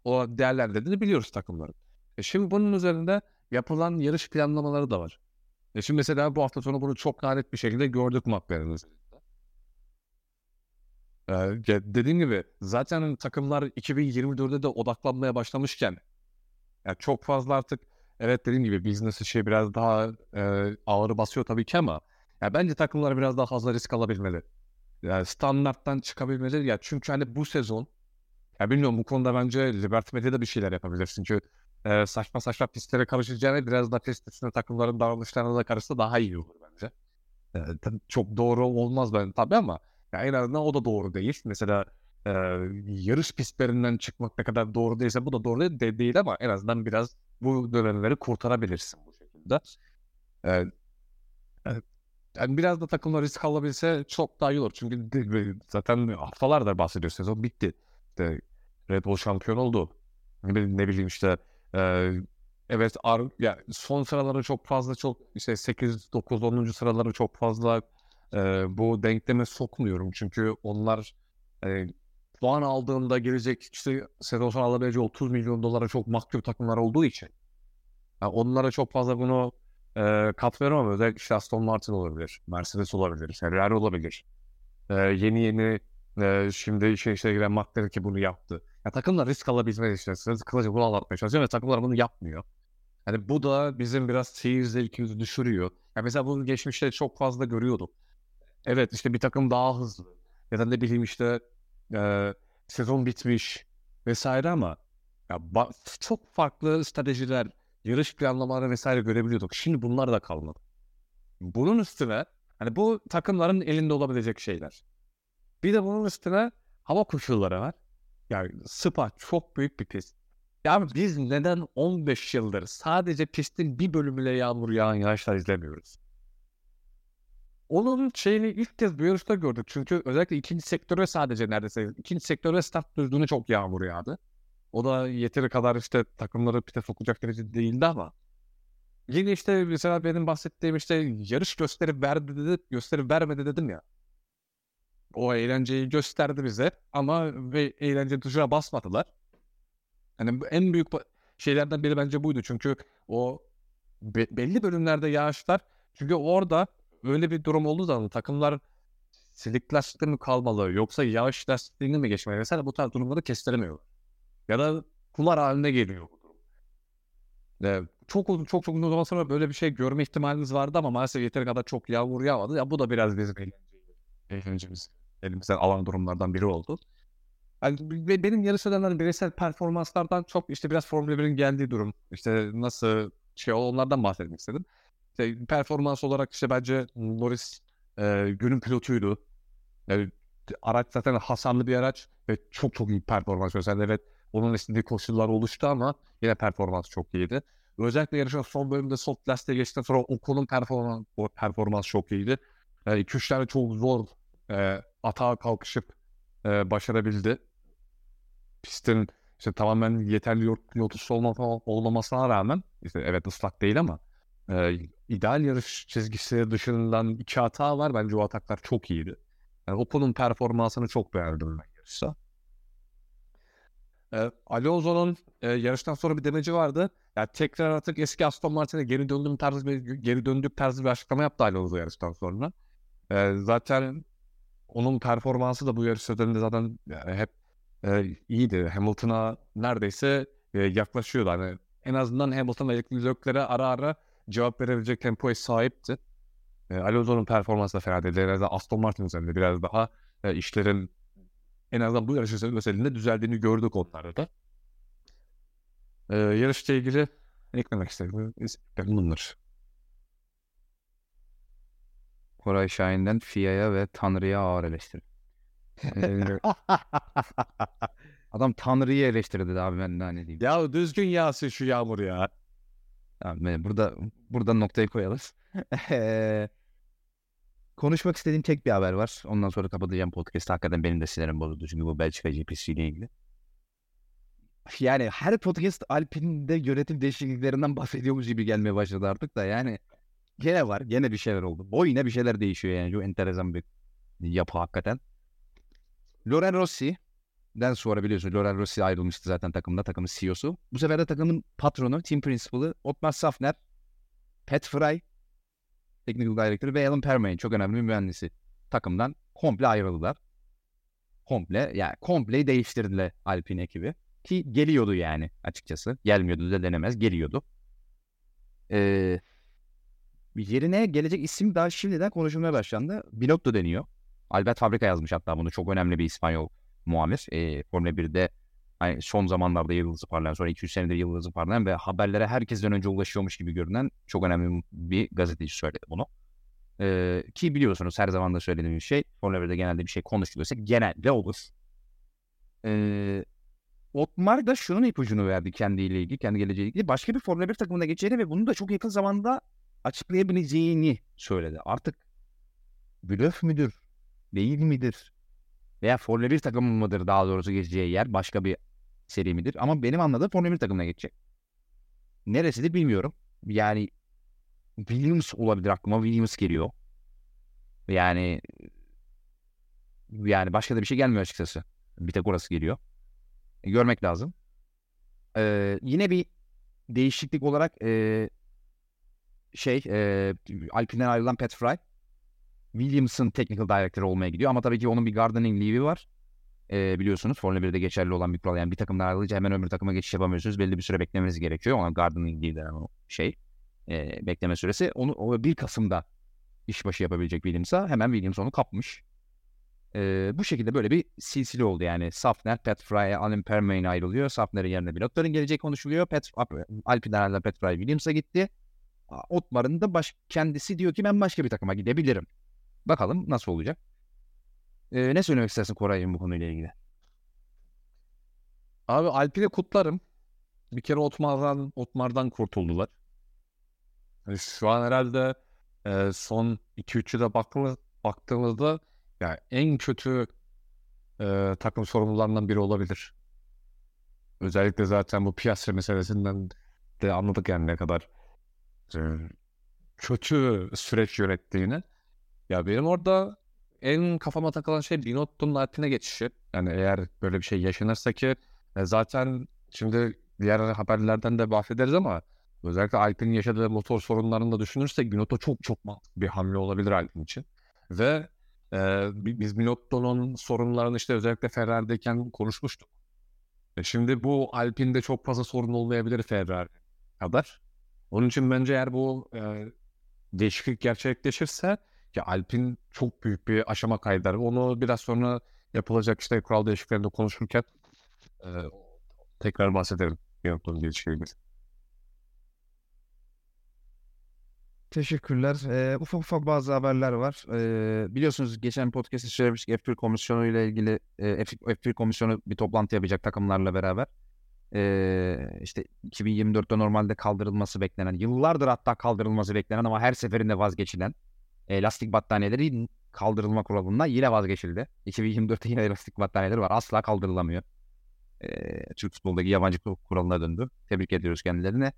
[SPEAKER 2] o değerlendirdiğini biliyoruz takımların. E şimdi bunun üzerinde yapılan yarış planlamaları da var. E şimdi mesela bu hafta sonu bunu çok net bir şekilde gördük McLaren'ın. Ee, dediğim gibi zaten takımlar 2024'de de odaklanmaya başlamışken yani çok fazla artık evet dediğim gibi business işi biraz daha e, ağır basıyor tabii ki ama ya bence takımlar biraz daha fazla risk alabilmeli. Yani standarttan çıkabilmeli. Ya çünkü hani bu sezon ya bilmiyorum bu konuda bence Liberty Media'da bir şeyler yapabilir. Çünkü e, saçma saçma pistlere karışacağını biraz da pist üstüne takımların davranışlarına da karışsa daha iyi olur bence. E, çok doğru olmaz ben tabii ama ya en azından o da doğru değil. Mesela e, yarış pistlerinden çıkmak ne kadar doğru değilse bu da doğru değil, de, değil ama en azından biraz bu dönemleri kurtarabilirsin bu şekilde. E, yani biraz da takımlar risk alabilse çok daha iyi olur. Çünkü zaten haftalardır bahsediyoruz. Sezon bitti. İşte Red Bull şampiyon oldu. Ne ne bileyim işte e, evet ar, ya son sıraları çok fazla çok işte 8, 9, 10. sıraları çok fazla e, bu denkleme sokmuyorum. Çünkü onlar e, puan aldığında gelecek işte sezon sonu alabileceği 30 milyon dolara çok mahkum takımlar olduğu için yani onlara çok fazla bunu e, katmıyorum ama özellikle işte Aston Martin olabilir, Mercedes olabilir, Ferrari olabilir. E, yeni yeni e, şimdi işe işe giren McLaren ki bunu yaptı. Ya takımlar risk alabilmeye işte kısaca bunu anlatmaya çalışıyor ve takımlar bunu yapmıyor. Yani bu da bizim biraz seyir zevkimizi düşürüyor. Ya mesela bunu geçmişte çok fazla görüyorduk. Evet işte bir takım daha hızlı ya da ne bileyim işte e, sezon bitmiş vesaire ama ya çok farklı stratejiler, yarış planlamaları vesaire görebiliyorduk. Şimdi bunlar da kalmadı. Bunun üstüne hani bu takımların elinde olabilecek şeyler. Bir de bunun üstüne hava koşulları var. Yani Spa çok büyük bir pist. Yani biz neden 15 yıldır sadece pistin bir bölümüyle yağmur yağan yağışlar izlemiyoruz? Onun şeyini ilk kez bu yarışta gördük. Çünkü özellikle ikinci sektöre sadece neredeyse ikinci sektöre start düzlüğüne çok yağmur yağdı. O da yeteri kadar işte takımları pite sokacak derece değildi ama yine işte mesela benim bahsettiğim işte yarış gösterip verdi dedi, gösterip vermedi dedim ya. o eğlenceyi gösterdi bize ama ve eğlence tuşuna basmadılar. Hani en büyük şeylerden biri bence buydu. Çünkü o be- belli bölümlerde yağışlar çünkü orada öyle bir durum olduğu zaman takımlar silik lastikte mi kalmalı yoksa yağış lastiğini mi geçmeli vesaire bu tarz durumları kestiremiyorlar. Ya da kumar haline geliyor bu durum. Ee, çok uzun çok çok uzun zaman sonra böyle bir şey görme ihtimalimiz vardı ama maalesef yeteri kadar çok yağmur yağmadı. Ya bu da biraz bizim eğlencemiz elimizden alan durumlardan biri oldu. Yani benim yarış edenlerin bireysel performanslardan çok işte biraz Formula 1'in geldiği durum. İşte nasıl şey onlardan bahsetmek istedim. İşte performans olarak işte bence Norris e, günün pilotuydu. Yani araç zaten hasarlı bir araç ve çok çok iyi performans gösterdi. Evet onun istediği koşullar oluştu ama yine performans çok iyiydi. Özellikle yarışın son bölümde soft lastiğe geçtikten sonra Ocon'un performans, performans çok iyiydi. Yani iki üç tane çok zor e, atağa kalkışıp e, başarabildi. Pistin işte tamamen yeterli yol tutusu olma, olmamasına rağmen işte evet ıslak değil ama e, ideal yarış çizgisi dışından iki hata var. Bence o ataklar çok iyiydi. Yani Ocon'un performansını çok beğendim ben yarışta. E, Alonso'nun e, yarıştan sonra bir demeci vardı. Yani tekrar artık eski Aston Martin'e geri döndüğüm tarzı bir geri döndük tarzı bir açıklama yaptı Alonso yarıştan sonra. E, zaten onun performansı da bu yarış özelinde zaten yani hep e, iyiydi. Hamilton'a neredeyse e, yaklaşıyordu. Hani en azından Hamilton ve Leclerc'lere ara ara cevap verebilecek tempoya sahipti. E, Alonso'nun performansı da fena değil. Aston Martin üzerinde biraz daha e, işlerin en azından bu yarış özelinde düzeldiğini gördük onlarda da. E, yarışla ilgili eklemek istedim. Bunlar.
[SPEAKER 1] Koray Şahin'den FIA'ya ve Tanrı'ya ağır eleştiri. [laughs] Adam Tanrı'yı eleştirdi abi ben daha ne diyeyim.
[SPEAKER 2] Ya düzgün yağsın şu yağmur ya.
[SPEAKER 1] Tamam, burada burada noktayı koyalım. [laughs] Konuşmak istediğim tek bir haber var. Ondan sonra kapatacağım podcast. Hakikaten benim de sinirim bozuldu çünkü bu Belçika GPC ile ilgili. Yani her podcast Alpine'de yönetim değişikliklerinden bahsediyormuş gibi gelmeye başladı artık da yani gene var. Gene bir şeyler oldu. O yine bir şeyler değişiyor yani. Çok enteresan bir yapı hakikaten. Loren Rossi'den sonra biliyorsun Loren Rossi ayrılmıştı zaten takımda. Takımın CEO'su. Bu sefer de takımın patronu, team principal'ı Otmar Safner, Pat Fry, technical director ve Alan Permain çok önemli bir mühendisi. Takımdan komple ayrıldılar. Komple yani komple değiştirdiler Alpine ekibi. Ki geliyordu yani açıkçası. Gelmiyordu da denemez. Geliyordu. Ee, yerine gelecek isim daha şimdiden konuşulmaya başlandı. Binotto deniyor. Albert Fabrika yazmış hatta bunu. Çok önemli bir İspanyol muamir. E, Formula 1'de hani son zamanlarda yıldızı parlayan, sonra 200 senedir yıldızı parlayan ve haberlere herkesten önce ulaşıyormuş gibi görünen çok önemli bir gazeteci söyledi bunu. E, ki biliyorsunuz her zaman da söylediğim bir şey, Formula 1'de genelde bir şey konuşuluyorsa genelde olur. E, Otmar da şunun ipucunu verdi kendiyle ilgili, kendi geleceğiyle ilgili. Başka bir Formula 1 takımına geçeceğini ve bunu da çok yakın zamanda açıklayabileceğini söyledi. Artık blöf müdür, değil midir? Veya Formula 1 takımı mıdır daha doğrusu geçeceği yer başka bir seri midir? Ama benim anladığım Formula 1 takımına geçecek. Neresidir bilmiyorum. Yani Williams olabilir aklıma. Williams geliyor. Yani yani başka da bir şey gelmiyor açıkçası. Bir tek orası geliyor. E, görmek lazım. Ee, yine bir değişiklik olarak e, şey e, Alpine'den ayrılan Pat Fry Williams'ın technical director olmaya gidiyor. Ama tabii ki onun bir gardening leave'i var. Ee, biliyorsunuz Formula 1'de geçerli olan bir kural. Yani bir takımdan ayrılınca hemen öbür takıma geçiş yapamıyorsunuz. Belli bir süre beklemeniz gerekiyor. Ona gardening denen o şey. E, bekleme süresi. Onu o 1 Kasım'da işbaşı yapabilecek Williams'a. Hemen Williams onu kapmış. E, bu şekilde böyle bir silsile oldu yani. Safner, Pat Fry, Alan Permain ayrılıyor. Safner'in yerine pilotların geleceği konuşuluyor. Pat, Alpine'den Pat Fry Williams'a gitti. Otmar'ın da baş, kendisi diyor ki ben başka bir takıma gidebilirim. Bakalım nasıl olacak. Ee, ne söylemek istersin Koray'ın bu konuyla ilgili?
[SPEAKER 2] Abi Alpine kutlarım. Bir kere Otmar'dan, Otmar'dan kurtuldular. Yani şu an herhalde e, son 2-3 yıla baktığımız, baktığımızda yani en kötü e, takım sorumlularından biri olabilir. Özellikle zaten bu piyasa meselesinden de anladık yani ne kadar e, kötü süreç yönettiğini. Ya benim orada en kafama takılan şey Binotto'nun Alpine'e geçişi. Yani eğer böyle bir şey yaşanırsa ki e, zaten şimdi diğer haberlerden de bahsederiz ama özellikle Alpine'in yaşadığı motor sorunlarını da düşünürsek Binotto çok çok bir hamle olabilir Alpine için. Ve e, biz Binotto'nun sorunlarını işte özellikle Ferrari'deyken konuşmuştuk. E şimdi bu Alpine'de çok fazla sorun olmayabilir Ferrari kadar. Onun için bence eğer bu e, değişiklik gerçekleşirse ki Alpine çok büyük bir aşama kaydeder. Onu biraz sonra yapılacak işte kural değişikliklerinde konuşurken e, tekrar bahsederim. Binotto'nun gelişiyle
[SPEAKER 1] Teşekkürler. Ee, ufak ufak bazı haberler var. Ee, biliyorsunuz geçen podcast'te söylemiştik F1 komisyonu ile ilgili e, F1, F1 komisyonu bir toplantı yapacak takımlarla beraber. Ee, işte 2024'te normalde kaldırılması beklenen, yıllardır hatta kaldırılması beklenen ama her seferinde vazgeçilen e, lastik battaniyeleri kaldırılma kuralından yine vazgeçildi. 2024'te yine lastik battaniyeleri var. Asla kaldırılamıyor. E, Türk futboldaki yabancı kuralına döndü. Tebrik ediyoruz kendilerine.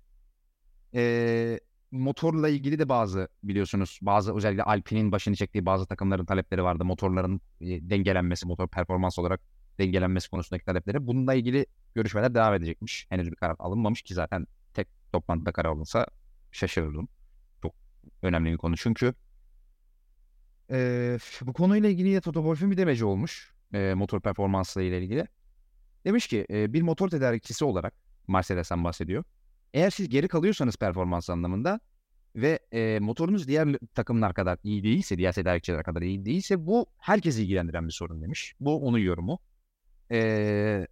[SPEAKER 1] E, motorla ilgili de bazı biliyorsunuz bazı özellikle Alpine'in başını çektiği bazı takımların talepleri vardı. Motorların e, dengelenmesi, motor performans olarak dengelenmesi konusundaki talepleri. Bununla ilgili görüşmeler devam edecekmiş. Henüz bir karar alınmamış ki zaten tek toplantıda karar alınsa şaşırırım. Çok önemli bir konu çünkü e, bu konuyla ilgili de Toto Wolff'un bir demeci olmuş. E, motor performansla ile ilgili. Demiş ki e, bir motor tedarikçisi olarak Mercedes'ten bahsediyor. Eğer siz geri kalıyorsanız performans anlamında ve e, motorunuz diğer takımlar kadar iyi değilse, diğer tedarikçiler kadar iyi değilse bu herkesi ilgilendiren bir sorun demiş. Bu onun yorumu. E,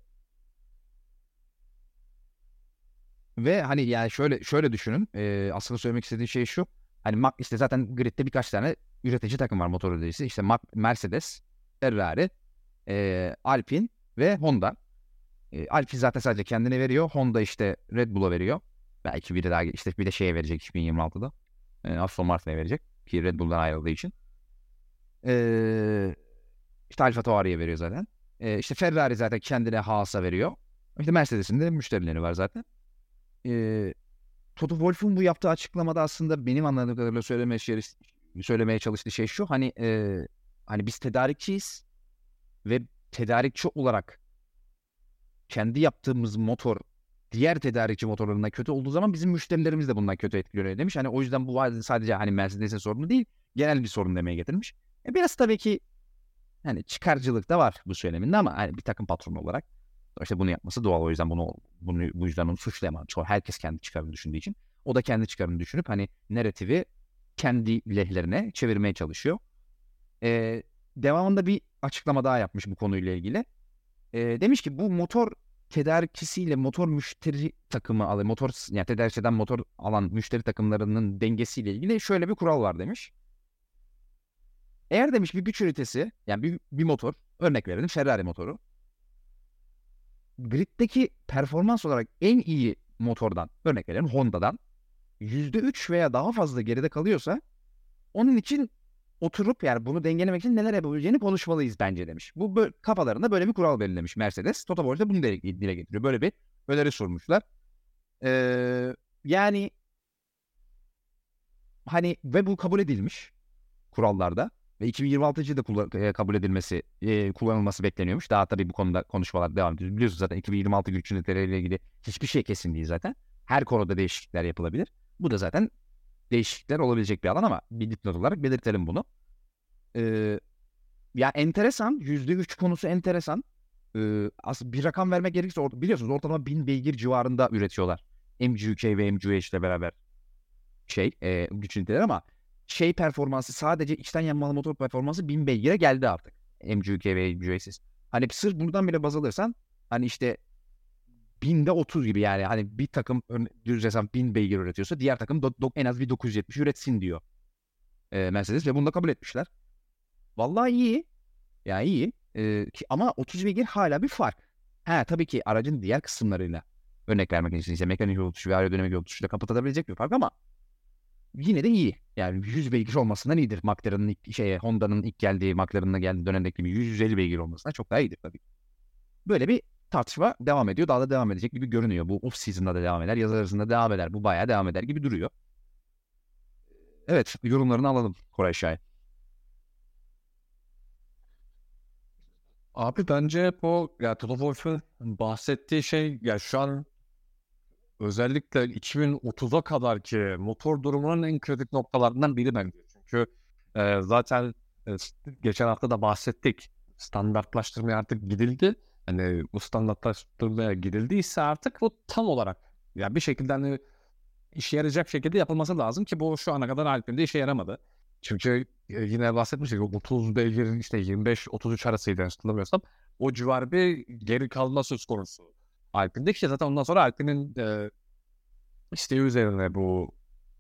[SPEAKER 1] ve hani yani şöyle şöyle düşünün. E, aslında söylemek istediğim şey şu. Hani işte zaten gridde birkaç tane üretici takım var motor üreticisi. İşte Mercedes, Ferrari, e, Alpine ve Honda. E, Alpine zaten sadece kendine veriyor. Honda işte Red Bull'a veriyor. Belki biri daha işte bir de şeye verecek 2026'da. E, Aston Martin'e verecek. Ki Red Bull'dan ayrıldığı için. E, işte Alfa Tauri'ye veriyor zaten. E, işte Ferrari zaten kendine Haas'a veriyor. İşte Mercedes'in de müşterileri var zaten. E, Toto Wolff'un bu yaptığı açıklamada aslında benim anladığım kadarıyla söylemeye, söylemeye çalıştığı şey şu. Hani e, hani biz tedarikçiyiz ve tedarikçi olarak kendi yaptığımız motor diğer tedarikçi motorlarına kötü olduğu zaman bizim müşterilerimiz de bundan kötü etkileniyor demiş. Hani o yüzden bu sadece hani Mercedes'in sorunu değil, genel bir sorun demeye getirmiş. E biraz tabii ki hani çıkarcılık da var bu söyleminde ama hani bir takım patron olarak işte bunu yapması doğal. O yüzden bunu bunu bu yüzden onu suçlayamam. Herkes kendi çıkarını düşündüğü için. O da kendi çıkarını düşünüp hani narratifi kendi lehlerine çevirmeye çalışıyor. Ee, devamında bir açıklama daha yapmış bu konuyla ilgili. Ee, demiş ki bu motor tedarikçisiyle motor müşteri takımı alan motor yani tedarikçiden motor alan müşteri takımlarının dengesiyle ilgili şöyle bir kural var demiş. Eğer demiş bir güç ünitesi yani bir, bir motor örnek verelim Ferrari motoru griddeki performans olarak en iyi motordan örnek verelim Honda'dan %3 veya daha fazla geride kalıyorsa onun için oturup yani bunu dengelemek için neler yapabileceğini konuşmalıyız bence demiş. Bu böyle, kafalarında böyle bir kural belirlemiş Mercedes. Toto Wolff de bunu dile getiriyor. Böyle bir öneri sormuşlar. Ee, yani hani ve bu kabul edilmiş kurallarda ve 2026 yılında kabul edilmesi, e, kullanılması bekleniyormuş. Daha tabii bu konuda konuşmalar devam ediyor. Biliyorsunuz zaten 2026 güç üniteleriyle ilgili hiçbir şey kesin değil zaten. Her konuda değişiklikler yapılabilir. Bu da zaten değişiklikler olabilecek bir alan ama bir dipnot olarak belirtelim bunu. Ee, ya enteresan. %3 konusu enteresan. Ee, aslında bir rakam vermek gerekirse or- biliyorsunuz ortalama 1000 beygir civarında üretiyorlar. MGUK ve MGUH ile beraber şey e, güç üniteleri ama şey performansı sadece içten yanmalı motor performansı 1000 beygire geldi artık. MGUK ve MGUH'siz. Hani sırf buradan bile baz alırsan hani işte binde 30 gibi yani hani bir takım düz hesap 1000 beygir üretiyorsa diğer takım do, do, en az bir 970 üretsin diyor e, Mercedes ve bunu da kabul etmişler. Vallahi iyi. Yani iyi. E, ki, ama 30 beygir hala bir fark. Ha tabii ki aracın diğer kısımlarıyla örnek vermek için ise mekanik yol tutuşu ve aerodinamik yol tutuşuyla kapatabilecek bir fark ama yine de iyi. Yani 100 beygir olmasından iyidir. McLaren'ın ilk, şeye, Honda'nın ilk geldiği, McLaren'ın geldiği dönemdeki gibi 150 beygir olmasına çok daha iyidir tabii. Böyle bir tartışma devam ediyor. Daha da devam edecek gibi görünüyor. Bu off season'da da devam eder. Yaz arasında devam eder. Bu bayağı devam eder gibi duruyor. Evet yorumlarını alalım Koray Şahin.
[SPEAKER 2] Abi bence bu ya Toto Wolff'un bahsettiği şey ya şu an özellikle 2030'a kadar ki motor durumunun en kritik noktalarından biri bence. Çünkü e, zaten e, geçen hafta da bahsettik. Standartlaştırmaya artık gidildi. Hani bu standartlaştırmaya gidildiyse artık bu tam olarak ya bir şekilde hani işe yarayacak şekilde yapılması lazım ki bu şu ana kadar Alpine'de işe yaramadı. Çünkü e, yine bahsetmiştik 30 beygirin işte 25-33 arasıydı hatırlamıyorsam. O civar bir geri kalma söz konusu. Alpine'de işte zaten ondan sonra Alpine'in e, isteği üzerine bu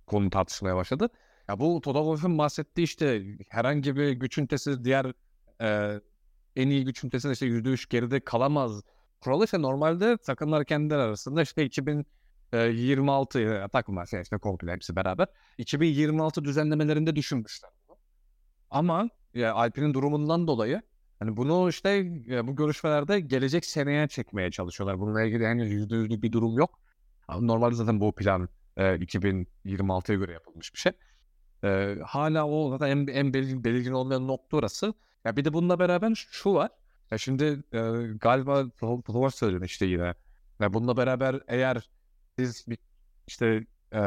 [SPEAKER 2] konu tartışmaya başladı. Ya bu Wolff'un bahsettiği işte herhangi bir güç ünitesi diğer e, en iyi güç ünitesine işte %3 geride kalamaz. Kuralı işte normalde takımlar kendileri arasında işte 2026 e, takımlar şey işte komple hepsi beraber 2026 düzenlemelerinde düşünmüşler. Ama ya Alpine'in durumundan dolayı hani bunu işte bu görüşmelerde gelecek seneye çekmeye çalışıyorlar. Bununla ilgili henüz yüzde yüzlük bir durum yok. Normalde zaten bu plan e, 2026'ya göre yapılmış bir şey. E, hala o zaten en, en belirgin, belirgin olmayan nokta orası. Ya bir de bununla beraber şu var. Ya şimdi e, galiba Flor söyledi işte yine. Ya bununla beraber eğer siz bir işte e,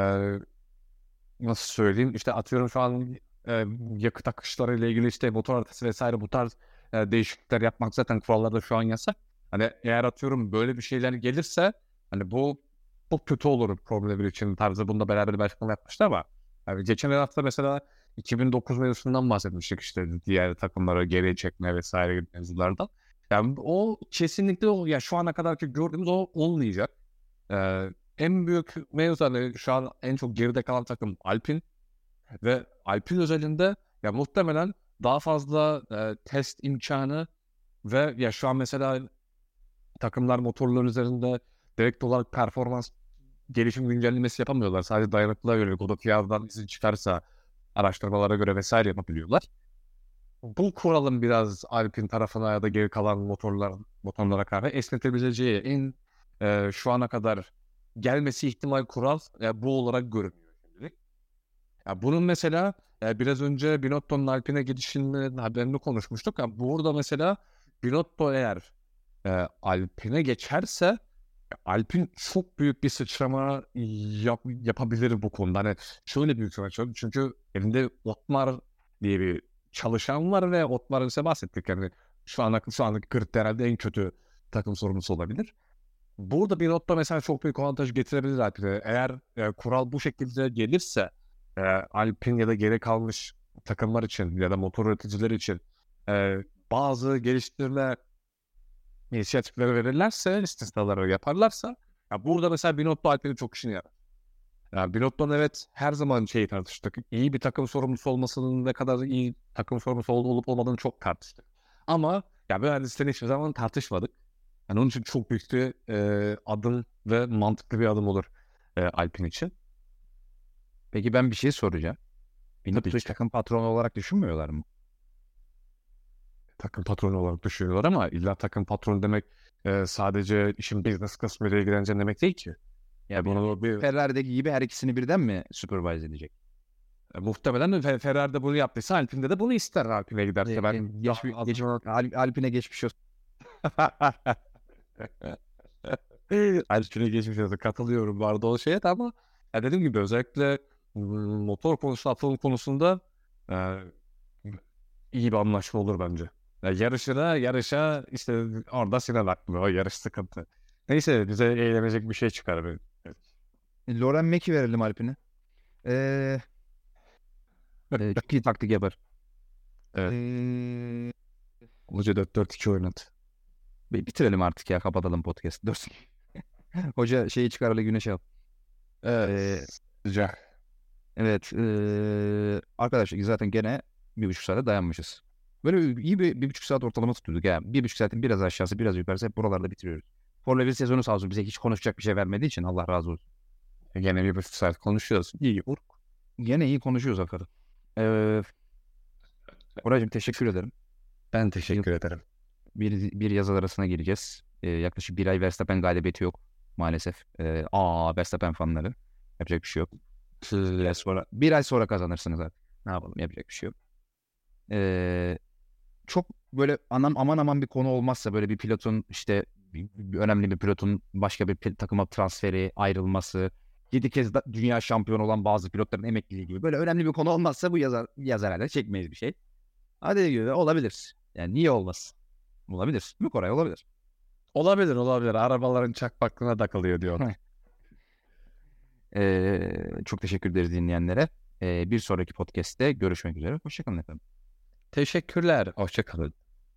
[SPEAKER 2] nasıl söyleyeyim işte atıyorum şu an e, yakıt akışları ile ilgili işte motor haritası vesaire bu tarz e, değişiklikler yapmak zaten kurallarda şu an yasak. Hani eğer atıyorum böyle bir şeyler gelirse hani bu çok kötü olur 1 için tarzı bunda beraber bir açıklama yapmıştı ama yani geçen hafta mesela 2009 mevzusundan bahsetmiştik işte diğer takımları geriye çekme vesaire gibi mevzulardan. Yani o kesinlikle o ya şu ana kadarki gördüğümüz o olmayacak. Ee, en büyük mevzu hani şu an en çok geride kalan takım Alpine ve Alpine özelinde ya muhtemelen daha fazla e, test imkanı ve ya şu an mesela takımlar motorların üzerinde direkt olarak performans gelişim güncellemesi yapamıyorlar. Sadece dayanıklılığa yönelik o da izin çıkarsa araştırmalara göre vesaire yapabiliyorlar. Bu kuralın biraz Alpine tarafına ya da geri kalan motorlar motorlara karşı esnetebileceği en e, şu ana kadar gelmesi ihtimal kural e, bu olarak görünüyor şimdilik. Ya bunun mesela e, biraz önce Binotto'nun Alpine'e gidişinin haberini konuşmuştuk. Yani burada mesela Binotto eğer e, Alpine'e geçerse Alpin çok büyük bir sıçrama yap, yapabilir bu konuda. Hani şöyle büyük sıçrama çünkü elinde Otmar diye bir çalışan var ve Otmar'ın ise bahsettik yani şu an şu anlık kırıkta herhalde en kötü takım sorumlusu olabilir. Burada bir notta mesela çok büyük avantaj getirebilir Alpin'e. Eğer e, kural bu şekilde gelirse e, Alpin ya da geri kalmış takımlar için ya da motor üreticileri için e, bazı geliştirme inisiyatifleri verirlerse, istisnaları yaparlarsa ya burada mesela Binotto Alper'in çok işine yarar. Yani Binotto'nun evet her zaman şeyi tartıştık. İyi bir takım sorumlusu olmasının ne kadar iyi takım sorumlusu olup olmadığını çok tartıştık. Ama ya listeni hiçbir zaman tartışmadık. Yani onun için çok büyük bir e, adım ve mantıklı bir adım olur e, Alpine için.
[SPEAKER 1] Peki ben bir şey soracağım. Binotto'yu takım patronu olarak düşünmüyorlar mı?
[SPEAKER 2] Takım patronu olarak düşünüyorlar ama illa takım patronu demek e, sadece işin business kısmıyla ilgileneceğin demek değil ki.
[SPEAKER 1] Ya bunu bir... Ferrari'deki gibi her ikisini birden mi supervise edecek?
[SPEAKER 2] E, muhtemelen Ferrari'de bunu yaptıysa Alpine'de de bunu ister Alpine'e giderse. E, ben
[SPEAKER 1] geç, geç, Alpine'e geçmiş olsun. [laughs]
[SPEAKER 2] Alpine'e geçmiş olsun. Katılıyorum vardı o şeye ama ya dediğim gibi özellikle motor konusu atılım konusunda e, iyi bir anlaşma olur bence. Ya yarışına yarışa işte orada Sinan haklı. O yarış sıkıntı. Neyse bize eğlenecek bir şey çıkar. Evet.
[SPEAKER 1] Loren Meki verelim Alpine. Ee, e, çok iyi taktik yapar.
[SPEAKER 2] Evet. Ee, Hoca 4-4-2 oynadı.
[SPEAKER 1] Bitirelim artık ya kapatalım podcast. Dur. [laughs] Hoca şeyi çıkarlı güneş al.
[SPEAKER 2] Evet. Ee, Sıcak.
[SPEAKER 1] Evet. Ee, arkadaşlar zaten gene bir buçuk saate dayanmışız. Böyle iyi bir, bir buçuk saat ortalama tutuyorduk. Yani bir buçuk saatin biraz aşağısı biraz yukarısı hep buralarda bitiriyoruz. Formula 1 sezonu sağ olsun bize hiç konuşacak bir şey vermediği için Allah razı olsun.
[SPEAKER 2] E gene bir buçuk saat konuşuyoruz. İyi vur.
[SPEAKER 1] Gene iyi konuşuyoruz hakikaten. Ee, Oracığım teşekkür ederim.
[SPEAKER 2] Ben teşekkür ederim.
[SPEAKER 1] Bir, bir yazı arasına gireceğiz. Ee, yaklaşık bir ay Verstappen galibiyeti yok maalesef. Ee, aa Verstappen fanları. Yapacak bir şey yok. Bir ay sonra, bir ay sonra kazanırsınız zaten. Ne yapalım yapacak bir şey yok. Ee, çok böyle anam aman aman bir konu olmazsa böyle bir pilotun işte önemli bir pilotun başka bir takıma transferi, ayrılması, 7 kez da- dünya şampiyonu olan bazı pilotların emekliliği gibi böyle önemli bir konu olmazsa bu yazar yazar herhalde çekmeyiz bir şey. Hadi dediğim gibi olabilir. Yani niye olmasın? Olabilir. Bu Koray olabilir.
[SPEAKER 2] Olabilir olabilir. Arabaların çakmaklığına takılıyor diyor.
[SPEAKER 1] Ee, çok teşekkür ederiz dinleyenlere. Ee, bir sonraki podcast'te görüşmek üzere. Hoşçakalın efendim.
[SPEAKER 2] Teşekkürler. Hoşçakalın.